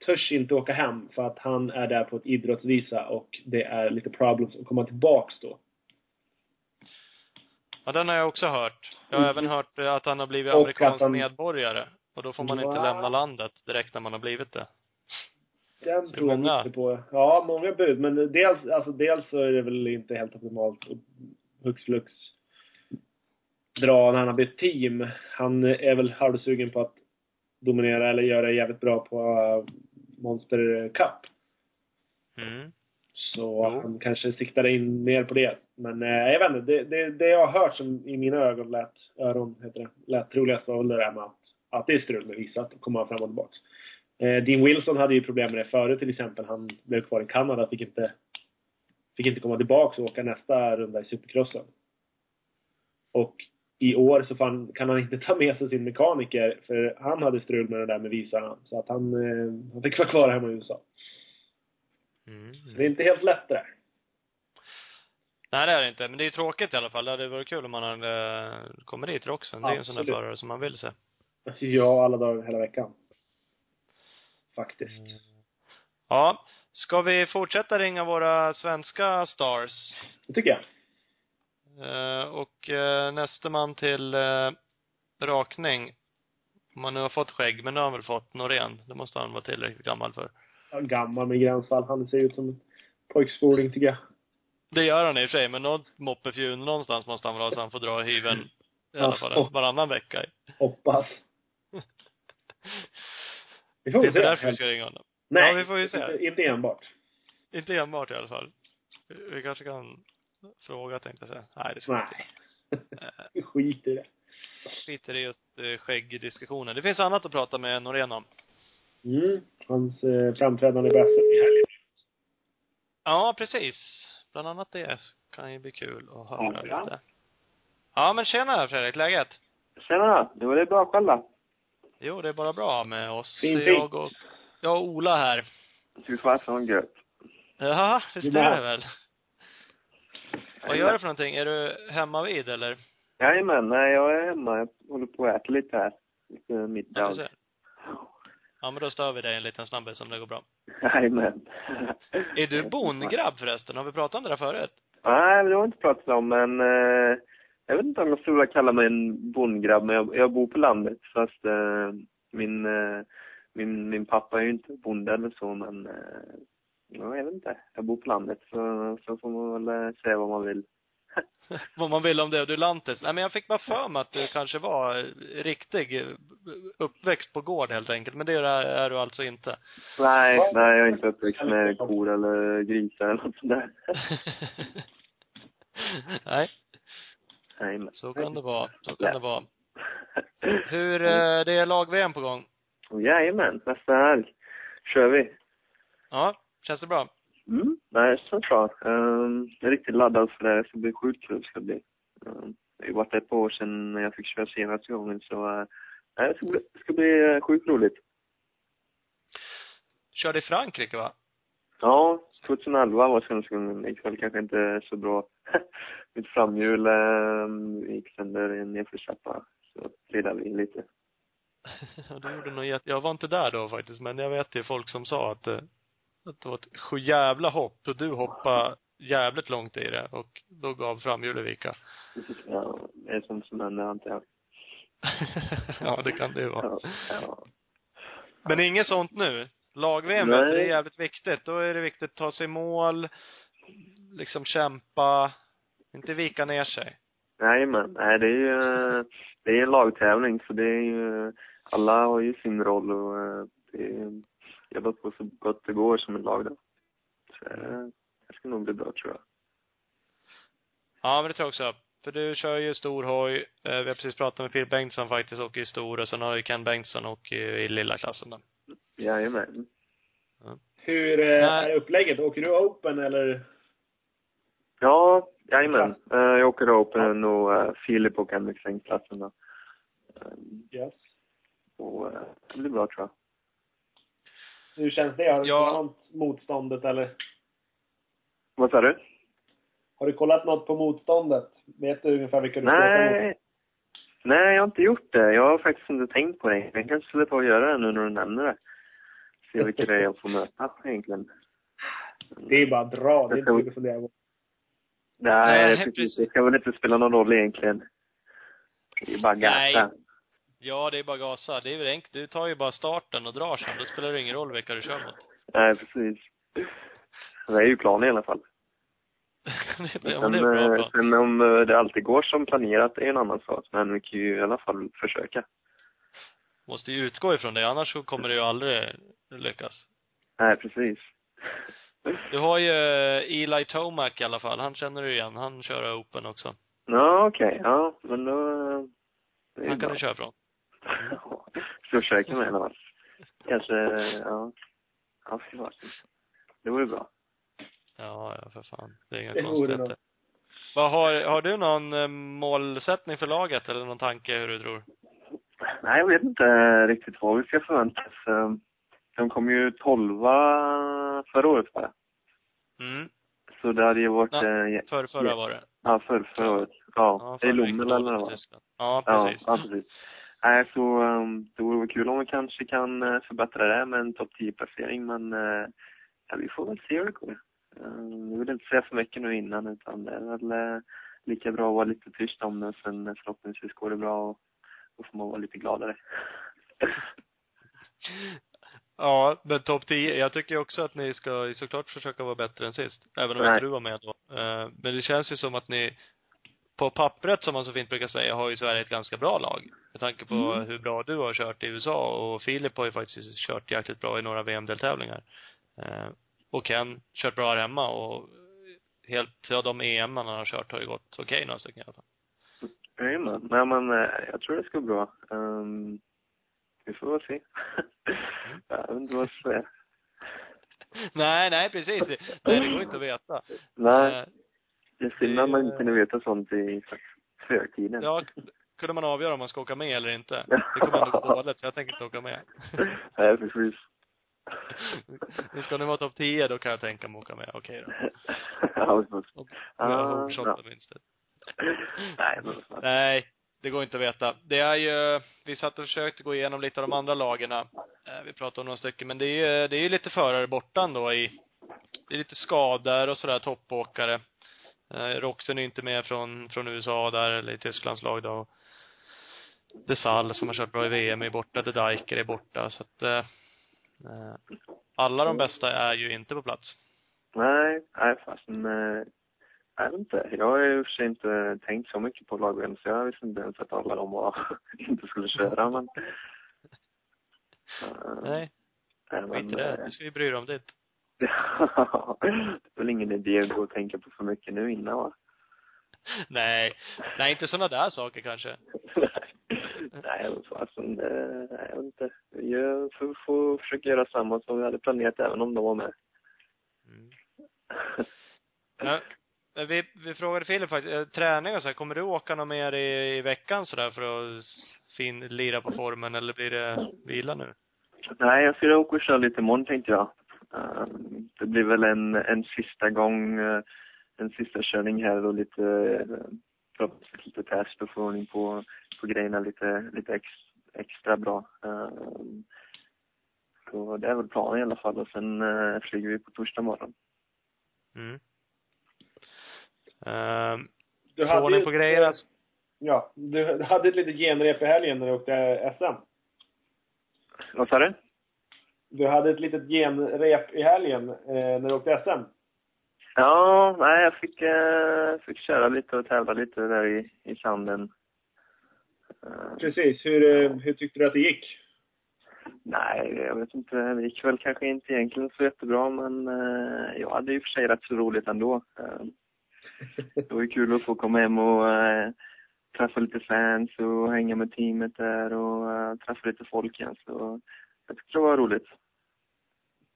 S3: törs inte åka hem för att han är där på ett idrottsvisa och det är lite problems att komma tillbaks då.
S2: Ja, den har jag också hört. Jag har
S3: Mm.
S2: även hört att han har blivit
S3: Och
S2: amerikansk
S3: han-
S2: medborgare. Och då får man inte lämna landet direkt när man har blivit det.
S3: Den tror jag
S2: många.
S3: på. Ja, många bud. Men dels, alltså, dels så är det väl inte helt optimalt hux flux dra när han har bytt team. Han är väl halvsugen på att dominera eller göra jävligt bra på uh, Monster Cup.
S2: Mm.
S3: Så
S2: Jo.
S3: han kanske siktar in mer på det. Men eh, jag vet inte, det, det, det jag har hört som i mina ögon lät, öron heter det, lät troligast var väl det där med att, att det är strul med visa, att komma fram och tillbaka. Eh, Dean Wilson hade ju problem med det förut till exempel. Han blev kvar i Kanada, fick inte, fick inte komma tillbaka och åka nästa runda i Supercrossen. Och i år så fan, kan han inte ta med sig sin mekaniker, för han hade strul med det där med visa. Så att han, eh, han fick vara kvar hemma i USA.
S2: Mm.
S3: Det är inte helt lätt det där.
S2: Nej, det är det inte. Men det är tråkigt i alla fall. Det hade varit kul om man hade eh, kommit dit också. Det är ju en sån där förare som man vill se.
S3: Ja, alla dagar hela veckan. Faktiskt.
S2: Ja. Ska vi fortsätta ringa våra svenska stars?
S3: Det tycker jag.
S2: Eh, och eh, nästa man till eh, rakning, om man nu har fått skägg, men nu har han väl fått Norén. Det måste han vara tillräckligt gammal för.
S3: Ja, Gammal med gränsfall. Han ser ut som en pojkspoling tycker jag.
S2: Det gör han i och för sig, men något moppefjun någonstans måste han väl ha så han får dra hyven i alla fall varannan vecka.
S3: Hoppas. Vi får
S2: Det är inte därför vi ska ringa honom.
S3: Nej,
S2: Ja, vi får ju se.
S3: Inte, inte enbart.
S2: Inte enbart i alla fall. Vi- Vi kanske kan fråga tänkte jag säga. Nej, det ska vi inte.
S3: Nej. Vi skiter i det.
S2: Skiter i just eh, skäggdiskussionen. Det finns annat att prata med Norén om.
S3: Mm. Hans eh, framträdande SM i helgen.
S2: Ja, precis. Bland annat det kan ju bli kul att höra
S4: Ja.
S2: lite. Ja, men tjena Fredrik, läget?
S4: Tjena, det var det bra själv då?
S2: Jo, det är bara bra med oss.
S3: Fint, fint.
S2: jag och, jag och Ola här.
S4: Fy fasen gött.
S2: Ja, visst
S3: Det är
S2: det väl? Vad gör du för någonting? Är du hemma vid eller?
S4: Jajamän, nej jag är hemma. Jag håller på att äta lite här. Lite middag.
S2: Ja. Ja, men då stör vi dig en liten snabbis om det går bra.
S5: Jajamän.
S2: Är du bondgrabb förresten? Har vi pratat om det där förut?
S5: Nej, det har jag inte pratat om, men eh, jag vet inte om jag skulle vilja kalla mig en bondgrabb, men jag, jag bor på landet. Fast eh, min, eh, min, min pappa är ju inte bonde eller så, men eh, ja, jag vet inte. Jag bor på landet, så, så får man väl eh, säga vad man vill.
S2: Vad man vill om det. Och du lantis. Nej, men jag fick bara för mig att du kanske var riktig eh, uppväxt på gård helt enkelt. Men det är, du alltså inte.
S5: Nej, nej, jag är inte uppväxt med kor eller grisar eller något sånt där.
S2: Nej, Så kan det vara. Så kan det vara. Hur, eh, det är lag-VM på gång.
S5: Jajamän, nästa helg kör vi.
S2: Ja, känns det bra?
S5: Mm, nej, det känns bra. Um, jag är riktigt laddad för det. Det ska bli sjukt kul. Ska bli. Um, det har varit ett par år sedan jag fick köra senaste gången, så uh, nej, det ska bli, det ska bli uh, sjukt roligt.
S2: Körde i Frankrike va?
S5: Ja, 2011 var senaste gången. Det gick väl kanske inte så bra. Mitt framhjul um, gick sönder i en nedförslappa, så trillade vi lite.
S2: Ja, du gjorde nog jätte... Jag var inte där då faktiskt, men jag vet ju folk som sa att, eh, att det var ett sjujävla hopp och du hoppade jävligt långt i det och då gav framhjulet vika.
S5: Ja, det är sånt som händer, antar jag.
S2: ja, det kan det ju vara.
S5: Ja, ja.
S2: Men inget sånt nu? Lag-VM, det är jävligt viktigt. Då är det viktigt att ta sig mål, liksom kämpa, inte vika ner sig.
S5: Jajamän. Nej, det är ju det är en lagtävling så det är ju, alla har ju sin roll och eh, det är, jobba på så gott det går som ett lag då. Så eh, det ska nog bli bra tror jag.
S2: Ja, men det tror jag också. För du kör ju stor hoj. Eh, Vi har precis pratat med Phil Bengtsson faktiskt, åker i stor och sen har ju Ken Bengtsson ju i lilla klassen då.
S5: Jajamän.
S3: Hur
S2: Nej.
S3: är upplägget? Åker du open eller?
S5: Ja, jajamän. Eh, jag åker Open och uh, Filip åker MX-klassen då. Um,
S3: Yes.
S5: och eh, det blir bra tror jag.
S3: Hur känns det? Har du
S2: Ja.
S3: kollat något motståndet eller?
S5: Vad sa du?
S3: Har du kollat något på motståndet? Vet du ungefär vilka du mot?
S5: Nej. Nej, jag har inte gjort det. Jag har faktiskt inte tänkt på det. Jag kanske skulle ta och göra det nu när du nämner det. Se vilka det är jag får möta egentligen.
S3: Det är bara dra. Det är inte mycket att fundera på.
S5: Nej,
S2: Nej,
S5: precis. Det ska väl inte spela någon roll egentligen. Det är bara
S2: Nej.
S5: gasa.
S2: Ja, det är bara gasa. Det är väl enkelt. Du tar ju bara starten och drar sen. Då spelar det ingen roll vilka du kör mot.
S5: Nej, precis. Det är ju planen i alla fall.
S2: det,
S5: Sen,
S2: men det är bra
S5: eh,
S2: plan.
S5: sen om eh, det alltid går som planerat är en annan sak. Men vi kan ju i alla fall försöka.
S2: Måste ju utgå ifrån det, annars så kommer det ju aldrig lyckas.
S5: Nej, precis.
S2: Du har ju eh, Eli Tomac i alla fall. Han känner du igen. Han kör Open också.
S5: Ja, okej. Ja, men då... eh, det
S2: Han kan
S5: bra.
S2: du köra från.
S5: Ska försöka med i alla fall. Kanske, ja. Ja, fy fasen. Det vore bra.
S2: Ja, ja, för fan. Det är inga
S3: Det
S2: konstigheter. Vad har, har du någon eh, målsättning för laget eller någon tanke hur du tror?
S5: Nej, jag vet inte riktigt vad vi ska förvänta oss. De kom ju tolva förra året, va?
S2: Mm.
S5: Så det hade ju varit...
S2: Ja,
S5: eh, ja,
S2: För, förra var det.
S5: ja, för, förra året. Ja,
S2: Ja, förra
S5: Lommel eller vad?
S2: i Tyskland. Ja,
S5: Ja,
S2: precis.
S5: ja, precis. Nej, så um, det vore väl kul om vi kanske kan eh, förbättra det med en topp 10-placering, men eh, ja, vi får väl se hur det går. Uh, jag vill inte säga för mycket nu innan, utan det är väl eh, lika bra att vara lite tyst om det, sen förhoppningsvis går det bra och då får man vara lite gladare.
S2: Ja, men topp 10. Jag tycker också att ni ska såklart försöka vara bättre än sist. Även om
S5: Nej.
S2: inte du var med då. Eh, Men det känns ju som att ni, på pappret som man så fint brukar säga, har ju Sverige ett ganska bra lag. Med tanke på
S5: Mm.
S2: hur bra du har kört i USA och Filip har ju faktiskt kört jäkligt bra i några VM-deltävlingar. Eh, Och Ken kört bra här hemma och helt, ja de EM han har kört har ju gått okej några stycken i alla fall.
S5: Jajamän. Nej, men eh, jag tror det ska gå bra. Um, vi får väl se. jag vet inte vad jag ska säga.
S2: Nej, nej precis. Nej, det går inte att veta.
S5: Nej,
S2: Eh,
S5: det är synd att man inte kunde veta sånt i förtiden.
S2: Ja, kunde man avgöra om man ska åka med eller inte. Det kommer ändå gå dåligt, så jag tänker inte åka med.
S5: Nej, precis.
S2: Nu ska ni vara topp 10, då kan jag tänka mig att åka med. Okej då.
S5: ja, precis.
S2: Och
S5: bra.
S2: minst.
S5: Nej, men vad fan.
S2: Nej det går inte att veta. Det är ju, vi satt och försökte gå igenom lite av de andra lagen. Eh, vi pratade om några stycken, men det är ju, det är ju lite förare borta ändå i, det är lite skador och sådär, toppåkare. Eh, Roxen är inte med från, från USA där, eller i Tysklands lag då. Desal som har kört bra i VM är borta, De Dijker är borta, så att eh, eh, alla de bästa är ju inte på plats.
S5: Nej, nej fasen. Eh, Eh, jag vet inte. Jag har i och för sig inte tänkt så mycket på lag så jag visste inte ens att alla de var, inte skulle köra, men... Eh,
S2: Nej, i
S5: men,
S2: det.
S5: eh,
S2: Nu ska vi bry dig om ditt.
S5: det är väl ingen idé att gå och tänka på för mycket nu innan va?
S2: Nej, nej inte sådana där saker kanske.
S5: nej, men fasen, eh, nej, jag vet inte. Jag får, får försöka göra samma som vi hade planerat även om de var med.
S2: Mm. Ja, vi, vi frågade Filip faktiskt, eh, träning och så här, kommer du åka något mer i, i veckan sådär för att fin, lira på formen eller blir det vila nu?
S5: Nej, jag ska åka och köra lite imorgon tänkte jag. Eh, Det blir väl en, en sista gång, eh, en sista körning här och lite, förhoppningsvis lite test och få ordning på, på grejerna lite, lite ex, extra bra. Eh, Så det är väl planen i alla fall och sen eh, flyger vi på torsdag morgon.
S2: Mm. Um,
S3: Du
S2: få ordning på
S3: ett,
S2: grejerna.
S3: Ja, du hade ett litet genrep i helgen när du åkte SM.
S5: Vad sa du?
S3: Du hade ett litet genrep i helgen eh, när du åkte SM.
S5: Ja, nej jag fick, eh, fick köra lite och tävla lite där i, i sanden. Eh,
S3: Precis. Hur, eh, hur tyckte du att det gick?
S5: Nej, jag vet inte. Det gick väl kanske inte egentligen så jättebra, men eh, jag hade i och för sig rätt så roligt ändå. Eh, det var ju kul att få komma hem och eh, träffa lite fans och hänga med teamet där och eh, träffa lite folk igen. Så jag tyckte det var roligt.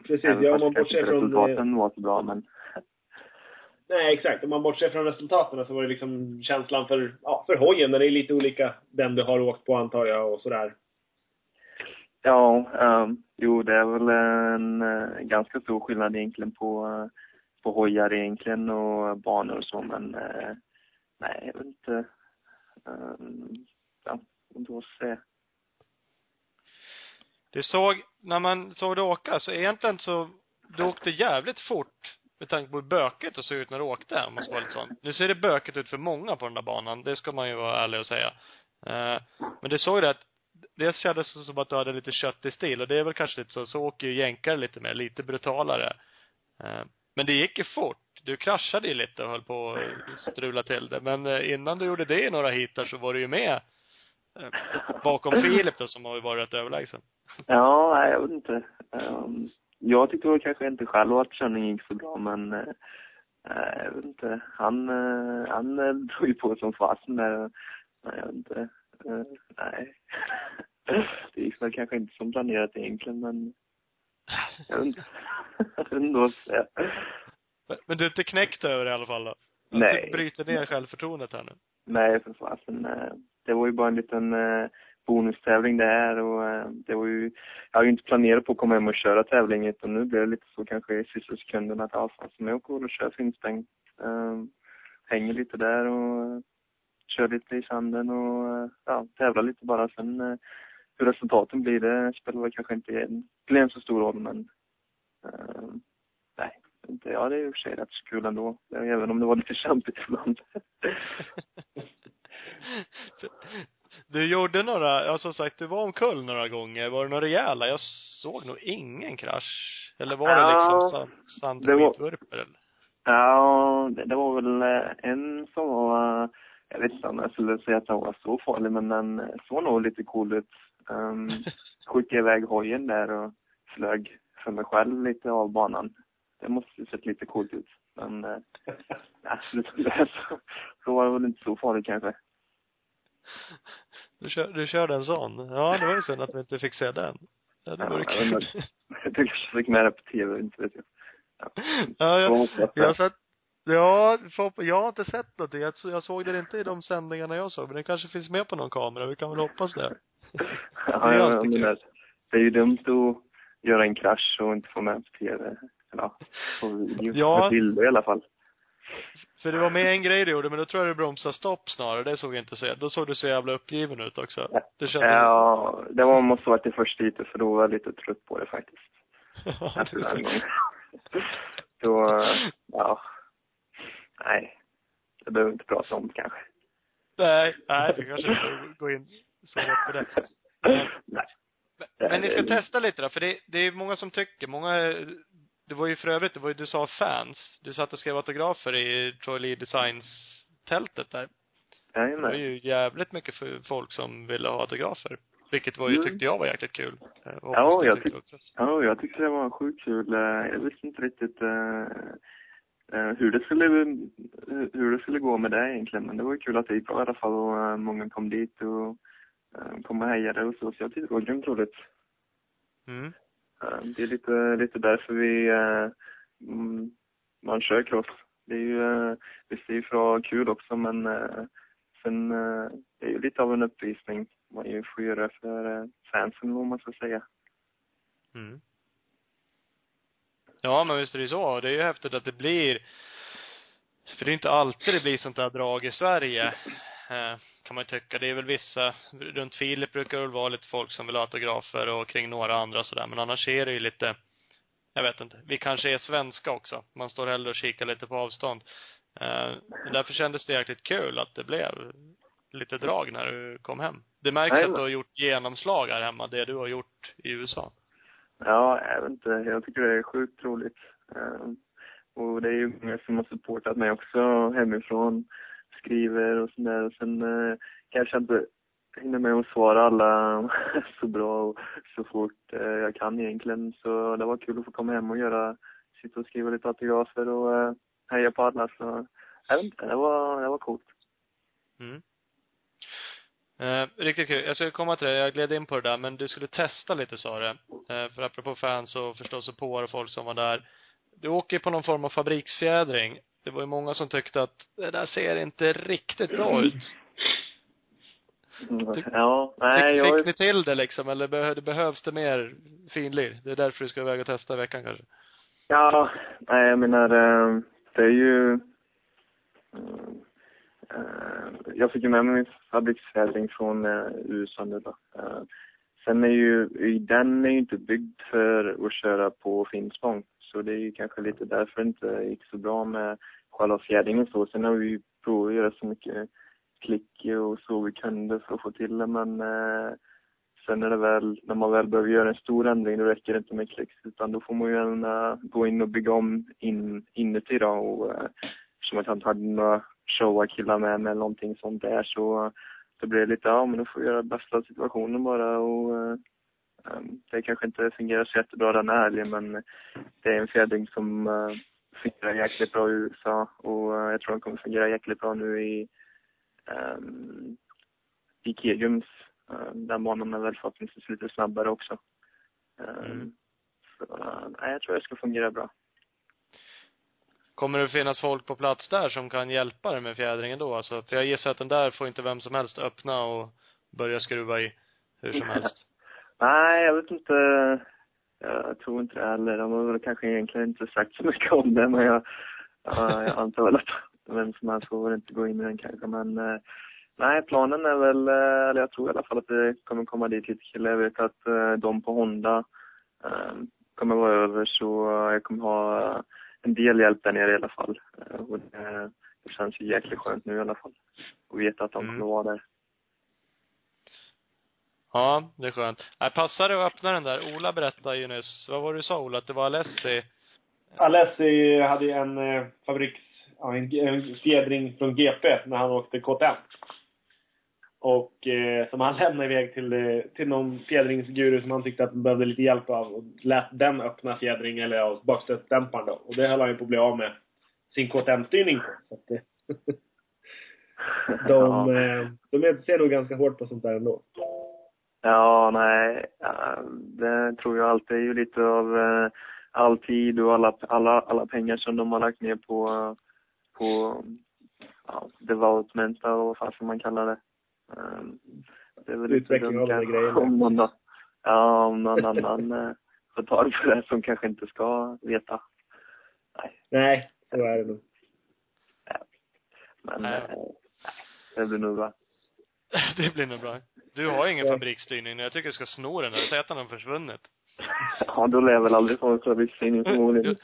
S3: Precis.
S5: Även
S3: Ja, om man bortser från... eh,
S5: resultaten var så bra, men
S3: Nej, exakt. Om man bortser från resultaten så var det liksom känslan för, ja, för hojen. Den är lite olika den du har åkt på antar jag och sådär.
S5: Ja, ehm, jo det är väl en eh, ganska stor skillnad egentligen på, eh, på hojar egentligen och banor och så men eh, nej, jag vet inte. Um, ja, då se.
S2: Du såg, när man såg det åka, så egentligen så, du åkte jävligt fort med tanke på hur bökigt det såg ut när du åkte, om man ska vara lite sån. Nu ser det bökigt ut för många på den där banan, det ska man ju vara ärlig och säga. Eh, men du såg det att, dels kändes det som att du hade lite köttig stil och det är väl kanske lite så, så åker ju jänkare lite mer, lite brutalare. Eh, men det gick ju fort. Du kraschade ju lite och höll på att strula till det. Men eh, innan du gjorde det i några hitar så var du ju med eh, bakom Filip då, som har ju varit rätt överlägsen.
S5: Ja, nej, jag vet inte. Ehm, jag tyckte väl kanske inte själv att körningen gick så bra, men eh, jag vet inte. Han, han drog ju på som fasen där. Nej, jag vet inte. Nej. Det gick väl kanske inte som planerat egentligen, men säga.
S2: Men- Men du är inte knäckt över det i alla fall då? Att
S5: Nej.
S2: Du bryter ner självförtroendet här nu?
S5: Nej, för fasen. eh, Det var ju bara en liten eh, bonustävling det här och eh, det var ju, jag hade ju inte planerat på att komma hem och köra tävlingen utan nu blev det lite så kanske i sista sekunden att ja, fasen, jag åker och kör Finspräng. Uh, hänger lite där och kör lite i sanden och ja, tävlar lite bara. Sen hur resultaten blir, det spelar väl kanske inte en, blir en så stor roll men eh, nej, inte. Ja, det är i och för sig rätt så kul ändå. Även om det var lite kämpigt ibland.
S2: Du gjorde några, ja som sagt, du var omkull några gånger. Var det några rejäla? Jag såg nog ingen krasch. Eller var det liksom sand, sand
S5: det var-
S2: skitvurper eller?
S5: Ja, det, det var väl eh, en som var, jag vet inte om jag skulle säga att den var så farlig, men den såg nog lite cool ut. Um, skickade iväg hojen där och flög för mig själv lite av banan. Det måste ju sett lite coolt ut. Men, eh, det så, så var det väl inte så farligt kanske.
S2: Du, kör, du körde en sån? Ja, det var ju synd att vi inte fick se den. Ja, det
S5: Ja,
S2: vore
S5: jag
S2: kul.
S5: inte. Jag kanske fick med det på tv, inte vet jag.
S2: Ja, jag,
S5: hoppas jag.
S2: jag har sett, ja, för, jag har inte sett någonting. Jag, jag såg det inte i de sändningarna jag såg, men det kanske finns med på någon kamera. Vi kan väl hoppas det.
S5: Ja,
S2: Det är alltid kul.
S5: det, är ju dumt att göra en krasch och inte få med på tv. Ja, på video.
S2: Ja.
S5: Med bilder i alla fall.
S2: För det var med en grej du gjorde, men då tror jag du bromsade stopp snarare. Det såg jag inte så. Då såg du så jävla uppgiven ut också. Det kändes...
S5: Ja, det var, måste varit det första heatet för då var jag lite trött på det faktiskt.
S2: Ja,
S5: Efter den gången. Då, ja. Nej. Det behöver vi inte prata om kanske.
S2: Nej, nej, vi kanske inte gå in så hårt på det. Men ni ska testa lite då, för det, det är många som tycker, många, det var ju för övrigt, det var ju, du sa fans. Du satt och skrev autografer i Troy Lee Designs tältet där. Det var
S5: Jajamän.
S2: ju jävligt mycket folk som ville ha autografer. Vilket var ju,
S5: Mm.
S2: tyckte jag var jäkligt kul. Eh, och
S5: Ja, jag tyck-
S2: också.
S5: Ja, jag tyckte det var sjukt kul. Eh, Jag visste inte riktigt eh, eh, hur, det skulle, hur det skulle gå med det egentligen. Men det var ju kul att det gick bra i alla fall och eh, många kom dit och och hejade så. Så jag tyckte det var grymt roligt.
S2: Mm.
S5: Eh, Det är lite, lite därför vi, eh, mm, man kör cross. Det är ju, eh, visst det är ju för att ha kul också men sen, det är ju lite av en uppvisning man ju får göra för fansen vad man ska säga.
S2: Mm. Ja, men visst är det så. Det är ju häftigt att det blir, för det är inte alltid det blir sånt där drag i Sverige, kan man ju tycka. Det är väl vissa, runt Filip brukar det vara lite folk som vill ha autografer och kring några andra sådär. Men annars är det ju lite, jag vet inte. Vi kanske är svenska också. Man står hellre och kikar lite på avstånd. Eh, därför kändes det jäkligt kul att det blev lite drag när du kom hem. Det märks
S5: Jajamän.
S2: att du har gjort genomslag här hemma, det du har gjort i USA.
S5: Ja, jag vet inte. Jag tycker det är sjukt roligt. Eh, Och det är ju många som har supportat mig också hemifrån. Skriver och sådär. Och sen eh, kanske jag inte hinner med att svara alla så bra och så fort eh, jag kan egentligen. Så det var kul att få komma hem och göra, sitta och skriva lite autografer och eh, heja på alla. Så jag vet inte, det var, det var coolt.
S2: Mm. Eh, riktigt kul. Jag skulle komma till det, jag gled in på det där, men du skulle testa lite sa du. Eh, för apropå fans och förstås på och folk som var där. Du åker ju på någon form av fabriksfjädring. Det var ju många som tyckte att det där ser inte riktigt bra ut.
S5: Mm. Ja, nej,
S2: fick,
S5: jag
S2: fick ni till det liksom, eller behövs det mer finlir? Det är därför du ska iväg och testa i veckan kanske?
S5: Ja, nej jag menar, eh, det är ju... eh, eh, jag fick ju med mig min fabriksfjädring från eh, USA nu då. Eh, sen är ju, i- den är ju inte byggd för att köra på Finspång. Så det är ju kanske lite därför det inte gick så bra med själva fjädringen så. Sen har vi ju provat att göra så mycket klick och så vi kunde för att få till det men eh, Sen är det väl, när man väl behöver göra en stor ändring, då räcker det inte med klicks utan då får man ju gärna gå in och bygga om in, inuti då och eh, eftersom att jag inte hade några showa killar med mig eller någonting sånt där så då blev det lite, ja men då får vi göra det bästa av situationen bara och eh, det kanske inte fungerar så jättebra den här helgen men det är en fjädring som eh, fungerar jäkligt bra i USA och eh, jag tror den kommer fungera jäkligt bra nu i um, i Kegums Eh, Den banan är väl förhoppningsvis lite snabbare också.
S2: Mm.
S5: Så, eh, nej, jag tror det ska fungera bra.
S2: Kommer det finnas folk på plats där som kan hjälpa dig med fjädringen då? Alltså, för jag gissar att den där får inte vem som helst öppna och börja skruva i hur som helst.
S5: Nej, jag vet inte. Jag tror inte det heller. De har väl kanske egentligen inte sagt så mycket om det, men jag, ja, jag antar väl att vem som helst får väl inte gå in i den kanske. Men eh, nej, planen är väl, eh, eller jag tror i alla fall att det kommer komma dit lite killar. Jag vet att eh, de på Honda kommer vara över så jag kommer ha en del hjälp där nere i alla fall. Och det, det känns ju jäkligt skönt nu i alla fall. Och veta att de
S2: Mm.
S5: kommer vara där.
S2: Ja, det är skönt. Nej, passar det att öppna den där? Ola berättade ju nyss, vad var det du sa Ola? Att det var Alessi?
S3: Alessi hade ju en eh, fabriks... Ja, en, en fjädring från GP när han åkte KTM. Och eh, som han lämnade iväg till, eh, till någon fjädringsguru som han tyckte att han behövde lite hjälp av. Och lät den öppna fjädring, eller ja, bakstötsdämparen då. Och det höll han ju på att bli av med sin KTM-styrning på. Så att, det- de, eh, de ser nog ganska hårt på sånt där ändå.
S5: Ja, nej. Det tror jag alltid är ju lite av eh, all tid och alla, alla, alla pengar som de har lagt ner på, på ja, development och vad fan man kalla det. Um, det är väl lite
S3: Utveckling
S5: dumt
S3: av de där
S5: kanske om någon, ja, om någon annan eh, får tag på det som kanske inte ska veta. Nej.
S3: Nej, så är det nog.
S5: Men
S2: Nej.
S5: eh, det blir nog bra.
S2: det blir nog bra. Du har ingen
S3: Ja.
S2: fabriksstyrning. Jag tycker du ska sno den där. Säg att den har försvunnit.
S5: Ja, då lär jag väl aldrig få en fabrikstidning
S2: Du,
S5: förmodligen.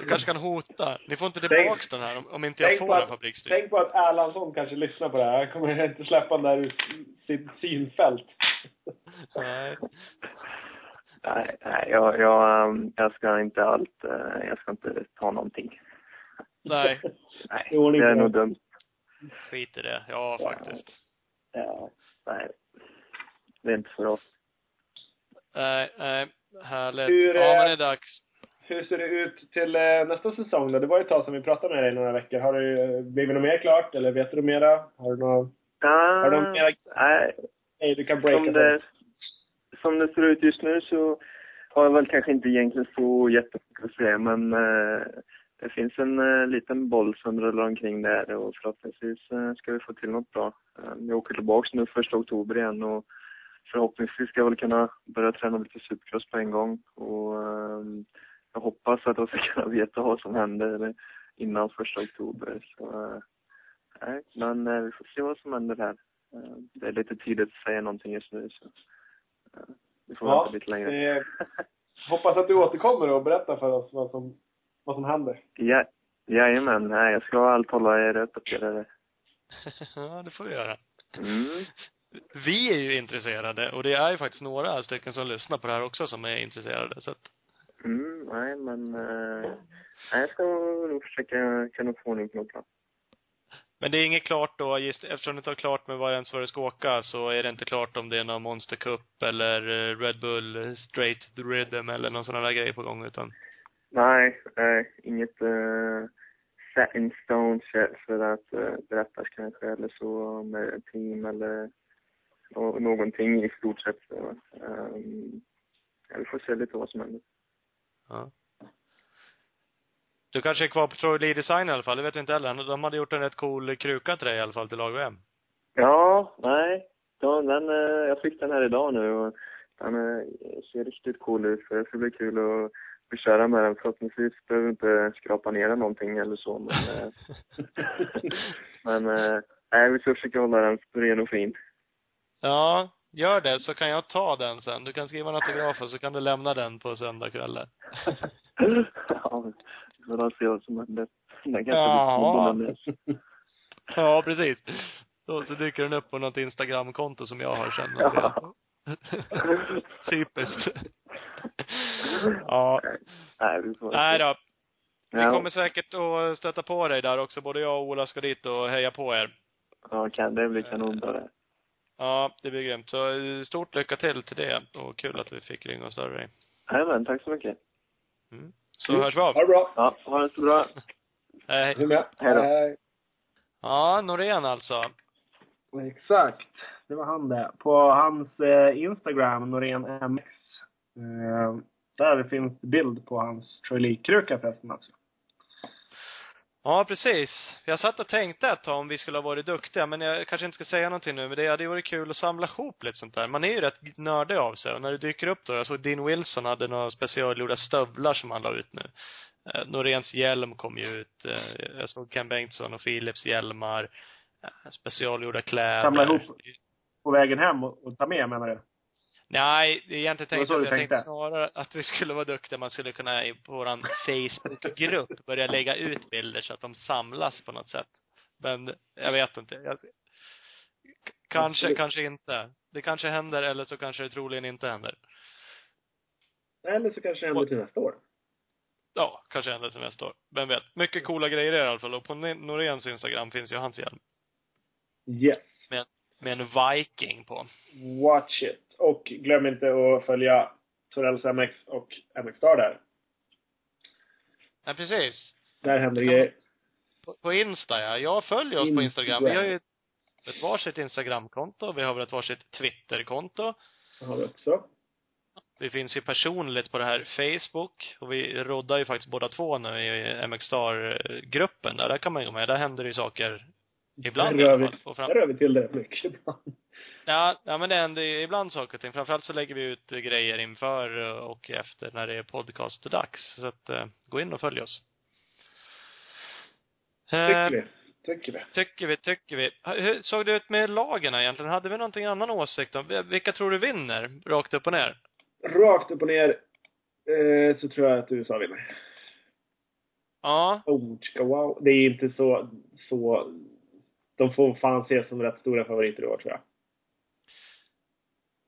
S2: du kanske kan hota. Ni får inte
S3: Tänk-
S2: tillbaks den här om, om inte jag får en fabriksstyrning.
S3: Tänk på att Erlandsson kanske lyssnar på det här. Han kommer inte släppa den där ur sitt synfält.
S2: Nej.
S5: Nej, nej jag, jag, ehm, jag ska inte allt, eh, jag ska inte ta någonting.
S2: Nej.
S5: Nej, det är nog
S3: det.
S5: dumt.
S2: Skit i det. Ja, faktiskt.
S5: Ja, nej. Det är inte för oss.
S2: Nej, nej. Härligt.
S3: Hur,
S2: ja,
S3: eh,
S2: men det är dags.
S3: Hur ser det ut till eh, nästa säsong då? Det var ju ett tag sedan vi pratade med dig några veckor. Har det eh, blivit något mer klart? Eller vet du mera? Har du några... Har de mera
S5: nej,
S3: Nej, du kan breaka
S5: som det, som det ser ut just nu så har jag väl kanske inte egentligen så jättemycket att säga, men eh, det finns en eh, liten boll som rullar omkring där och förhoppningsvis eh, ska vi få till något bra. Eh, jag åker tillbaks nu första oktober igen och förhoppningsvis ska jag väl kunna börja träna lite supercross på en gång och eh, jag hoppas att jag ska kunna veta vad som händer innan första oktober. Så, eh, nej, men eh, vi får se vad som händer här. Eh, Det är lite tidigt att säga någonting just nu så eh, vi får
S3: Ja,
S5: vänta lite längre.
S3: eh, hoppas att du återkommer och berättar för oss vad som, vad som händer.
S5: Ja, jajamän, nej jag ska allt hålla er uppdaterade.
S2: ja, det får vi göra.
S5: Mm.
S2: Vi är ju intresserade och det är ju faktiskt några stycken som lyssnar på det här också som är intresserade. Så att,
S5: Mm, nej men, eh, jag ska nog försöka kunna få ordning på något bra.
S2: men det är inget klart då, just eftersom det inte är klart med vad ens vad det ska åka, så är det inte klart om det är någon Monster Cup eller eh, Red Bull Straight the Rhythm eller någon sån där grej på gång, utan
S5: Nej, nej inget uh, set in stone för att uh, berättas kanske eller så med team eller nå- någonting i stort sett. Så, um, ja, vi får se lite vad som händer.
S2: Ja. Du kanske är kvar på Troy Lee Design i alla fall, det vet jag inte heller. De hade gjort en rätt cool kruka till dig i alla fall till lag-VM.
S5: Ja, nej. Ja, den, eh, jag fick den här idag nu och den eh, ser riktigt cool ut. Så det ska bli kul att få köra med den. Förhoppningsvis behöver vi inte skrapa ner den någonting eller så. Men, eh, men eh, nej, vi ska försöka hålla den ren och fin.
S2: Ja, gör det så kan jag ta den sen. Du kan skriva en autograf och så kan du lämna den på söndag kväll där.
S5: ja, vi får se vad som händer. Den kanske
S2: Ja.
S5: blir
S2: Ja, precis. Då så dyker den upp på något Instagramkonto som jag har sen.
S5: Ja.
S2: Typiskt. ja.
S5: Nej, vi får
S2: Nej då. Vi
S5: Ja.
S2: kommer säkert att stöta på dig där också. Både jag och Ola ska dit och heja på er.
S5: Ja, kan det bli kanonbra det.
S2: Ja, det blir grymt. Så eh, stort lycka till till det. Och kul att vi fick ringa och störa dig.
S5: Jajamän, tack så mycket.
S2: Mm. Så hörs vi av.
S3: Ha det bra.
S5: Ja, ha det så bra.
S2: Hej.
S3: Du med.
S5: Hej då.
S3: Hej.
S2: Ja, Norén alltså.
S3: Exakt. Det var han det. På hans eh, Instagram, Norén MX. Eh, där finns bild på hans Troy Lee-kruka förresten alltså.
S2: Ja, precis. Jag satt och tänkte ett tag om vi skulle ha varit duktiga, men jag kanske inte ska säga någonting nu, men det hade ju varit kul att samla ihop lite sånt där. Man är ju rätt nördig av sig och när det dyker upp då, jag såg Dean Wilson hade några specialgjorda stövlar som han la ut nu. Eh, Noréns hjälm kom ju ut. Eh, jag såg Ken Bengtsson och Philips hjälmar. Eh, specialgjorda kläder.
S3: Samla ihop. På vägen hem och, och ta med menar du?
S2: Nej, egentligen tänkte jag, jag tänkte
S3: tänkte?
S2: snarare att vi skulle vara duktiga. Man skulle kunna i våran Facebookgrupp börja lägga ut bilder så att de samlas på något sätt. Men jag vet inte. Jag, kanske, kanske inte. Det kanske händer eller så kanske det troligen inte händer.
S3: Eller så kanske det händer till nästa år.
S2: Ja, kanske händer till nästa år. Vem vet. Mycket coola grejer i alla fall. Och på Noréns Instagram finns ju hans hjälm.
S3: Yes.
S2: Med en Viking på.
S3: Watch it. Och glöm inte att följa Torells MX och MX Star där.
S2: Ja, precis.
S3: Där händer
S2: Ja.
S3: grejer.
S2: På, på Insta, ja. Jag följer oss på Instagram. Vi
S3: Instagram.
S2: har ju ett varsitt Instagramkonto. Vi har väl ett varsitt Twitterkonto.
S3: Det har vi också.
S2: Vi finns ju personligt på det här Facebook. Och vi roddar ju faktiskt båda två nu i MX Star-gruppen där. Där kan man ju gå med. Där händer det ju saker ibland
S3: där
S2: i
S3: rör
S2: alla
S3: vi,
S2: fall. Fram...
S3: där rör vi till det mycket ibland.
S2: Ja, ja, men det händer ju ibland saker och ting. Framförallt så lägger vi ut grejer inför och efter när det är podcast-dags. Så att, eh, gå in och följ oss. Eh,
S3: Tycker vi. Tycker vi.
S2: Tycker vi, tycker vi. Hur såg det ut med lagen egentligen? Hade vi någonting annan åsikt om? Vilka tror du vinner? Rakt upp och ner?
S3: Rakt upp och ner eh, så tror jag att USA vinner.
S2: Ja.
S3: Oh, wow. Det är inte så, så... De får fan ses som rätt stora favoriter i år, tror jag.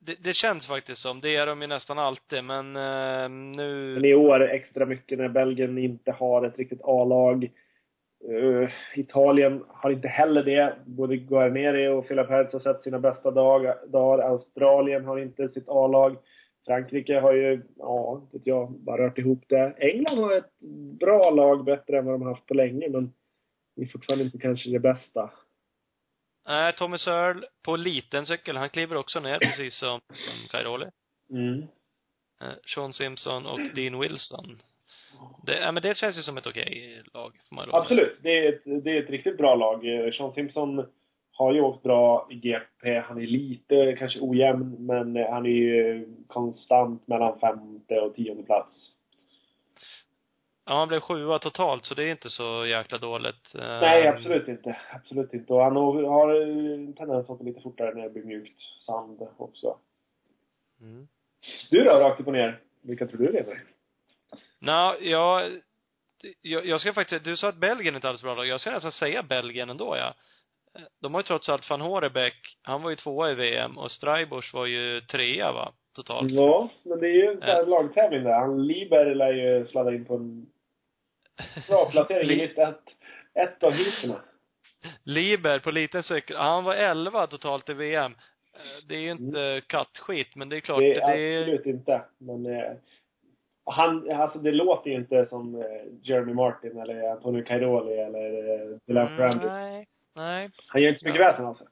S2: Det, det känns faktiskt som. Det är de ju nästan alltid, men eh, nu...
S3: Men i år extra mycket när Belgien inte har ett riktigt A-lag. Uh, Italien har inte heller det. Både Guarneri och Philip Hertz har sett sina bästa dag, dagar. Australien har inte sitt A-lag. Frankrike har ju, ja, vet jag, bara rört ihop det. England har ett bra lag, bättre än vad de har haft på länge, men det är fortfarande inte kanske det bästa.
S2: Nej, Tommy Searle på liten cykel. Han kliver också ner, precis som, som Cairoli.
S3: Mm.
S2: Eh, Sean Simpson och Dean Wilson. Det, ja, men det känns ju som ett okej lag, får man.
S3: Absolut. Det är, ett, det är ett riktigt bra lag. Eh, Sean Simpson har ju åkt bra i GP. Han är lite kanske ojämn, men han är ju konstant mellan femte och tionde plats.
S2: Ja, han blev sjua totalt, så det är inte så jäkla dåligt. Eh,
S3: Nej, absolut inte. Absolut inte. Och han har en tendens att åka lite fortare när det blir mjukt sand också.
S2: Mm.
S3: Du då, rakt upp och ner? Vilka tror du vinner?
S2: Nå, jag, jag, jag ska faktiskt, du sa att Belgien inte alls bra lag. Jag ska nästan säga Belgien ändå, ja. Eh, De har ju trots allt van Horebeck, han var ju tvåa i VM och Streibusch var ju trea va, totalt.
S3: Ja, men det är ju en sån här
S2: Ja.
S3: lagtävling där. Han Liber lär ju sladda in på en bra placering i
S2: Li-
S3: lista ett, av heaten.
S2: Liber på liten cykel, han var elva totalt i VM. Eh, Det är ju inte kattskit, men det är klart,
S3: Det
S2: det
S3: är
S2: är,
S3: absolut inte. Men eh, han, alltså det låter ju inte som eh, Jeremy Martin eller Antonio Cairoli eller eh, Dylan
S2: Mm,
S3: Ferrandi.
S2: nej, nej.
S3: Han gör inte så mycket väsen av sig.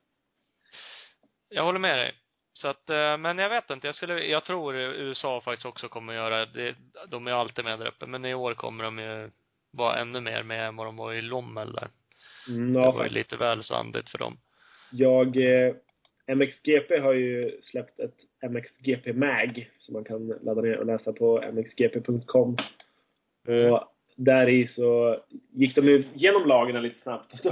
S2: Jag håller med dig. Så att, eh, men jag vet inte. Jag skulle, jag tror USA faktiskt också kommer att göra det. De är alltid med där uppe. Men i år kommer de ju vara ännu mer med än vad de var i Lommel där.
S3: Mm,
S2: Det var ju lite väl sandigt för dem.
S3: Jag, eh, MXGP har ju släppt ett MXGP Mag som man kan ladda ner och läsa på mxgp.com. Och där i så gick de ju igenom lagen lite snabbt. De,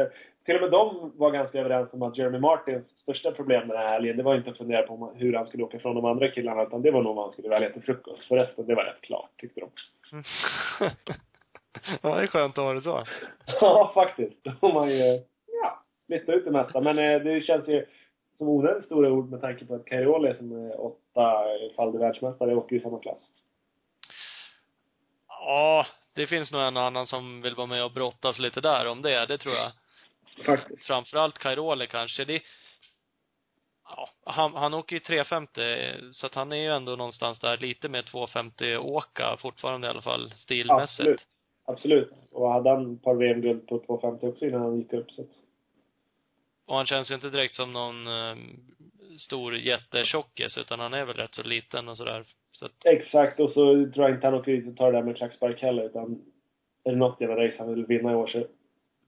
S3: eh, till och med de var ganska överens om att Jeremy Martins största problem den här helgen, det var inte att fundera på hur han skulle åka från de andra killarna, utan det var nog vad han skulle välja till frukost. För resten, det var rätt klart, tyckte de.
S2: ja, det är skönt att ha det så.
S3: Ja, faktiskt. De har ju, ja, listat ut det mesta. Men eh, det känns ju som onödigt stora ord med tanke på att Cairoli som är åttafaldig världsmästare åker i samma klass.
S2: Ja, det finns nog en och annan som vill vara med och brottas lite där om det. Det tror jag.
S3: Faktiskt.
S2: Framförallt Cairoli kanske. Det, ja, han, han åker ju 350, så att han är ju ändå någonstans där lite mer 250 åka fortfarande i alla fall, stilmässigt.
S3: Absolut. Absolut. Och hade han ett par VM-guld på 250 också innan han gick upp så
S2: Och han känns ju inte direkt som någon eh, stor jättetjockis, utan han är väl rätt så liten och sådär. Så att,
S3: Exakt. Och så tror jag inte han åker dit och tar det där med klackspark heller. Utan är det något jävla race han vill vinna i år så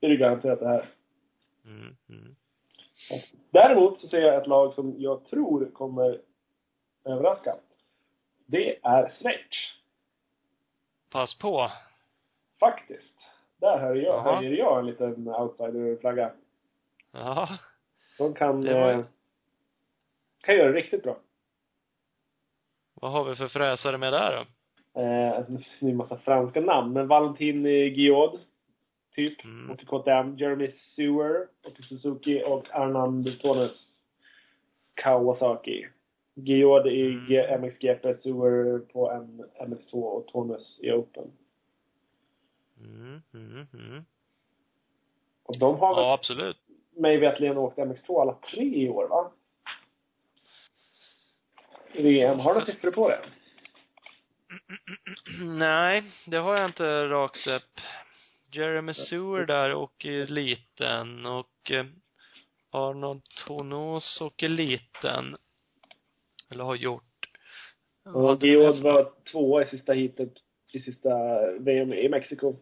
S3: är det garanterat det här.
S2: mm, mm.
S3: Däremot så ser jag ett lag som jag tror kommer överraska. Det är Schweiz.
S2: Pass på.
S3: Faktiskt. Där höjer jag, höjer jag en liten outsider-flagga.
S2: Ja.
S3: De kan,
S2: var-
S3: eh, kan göra det riktigt bra.
S2: Vad har vi för fräsare med där då?
S3: Eh, det är en massa franska namn, men Valentin eh, Guillaume, typ,
S2: Mm.
S3: åker KTM. Jeremy Sewer åker Suzuki och Arnand Tones Kawasaki. Guillaume i
S2: Mm.
S3: MXGP, Sewer på en MX2 och Tones i Open.
S2: Mm, mm, mm.
S3: Och de har väl
S2: Ja, absolut.
S3: mig veterligen åkt MX2 alla tre i år, va? VM. Har du siffror på det?
S2: Nej, det har jag inte rakt upp. Jeremy Sewer där åker liten och eh, Arnold Tonos åker liten. Eller har gjort.
S3: Och
S2: för-
S3: var tvåa i sista heatet i sista VM i Mexiko.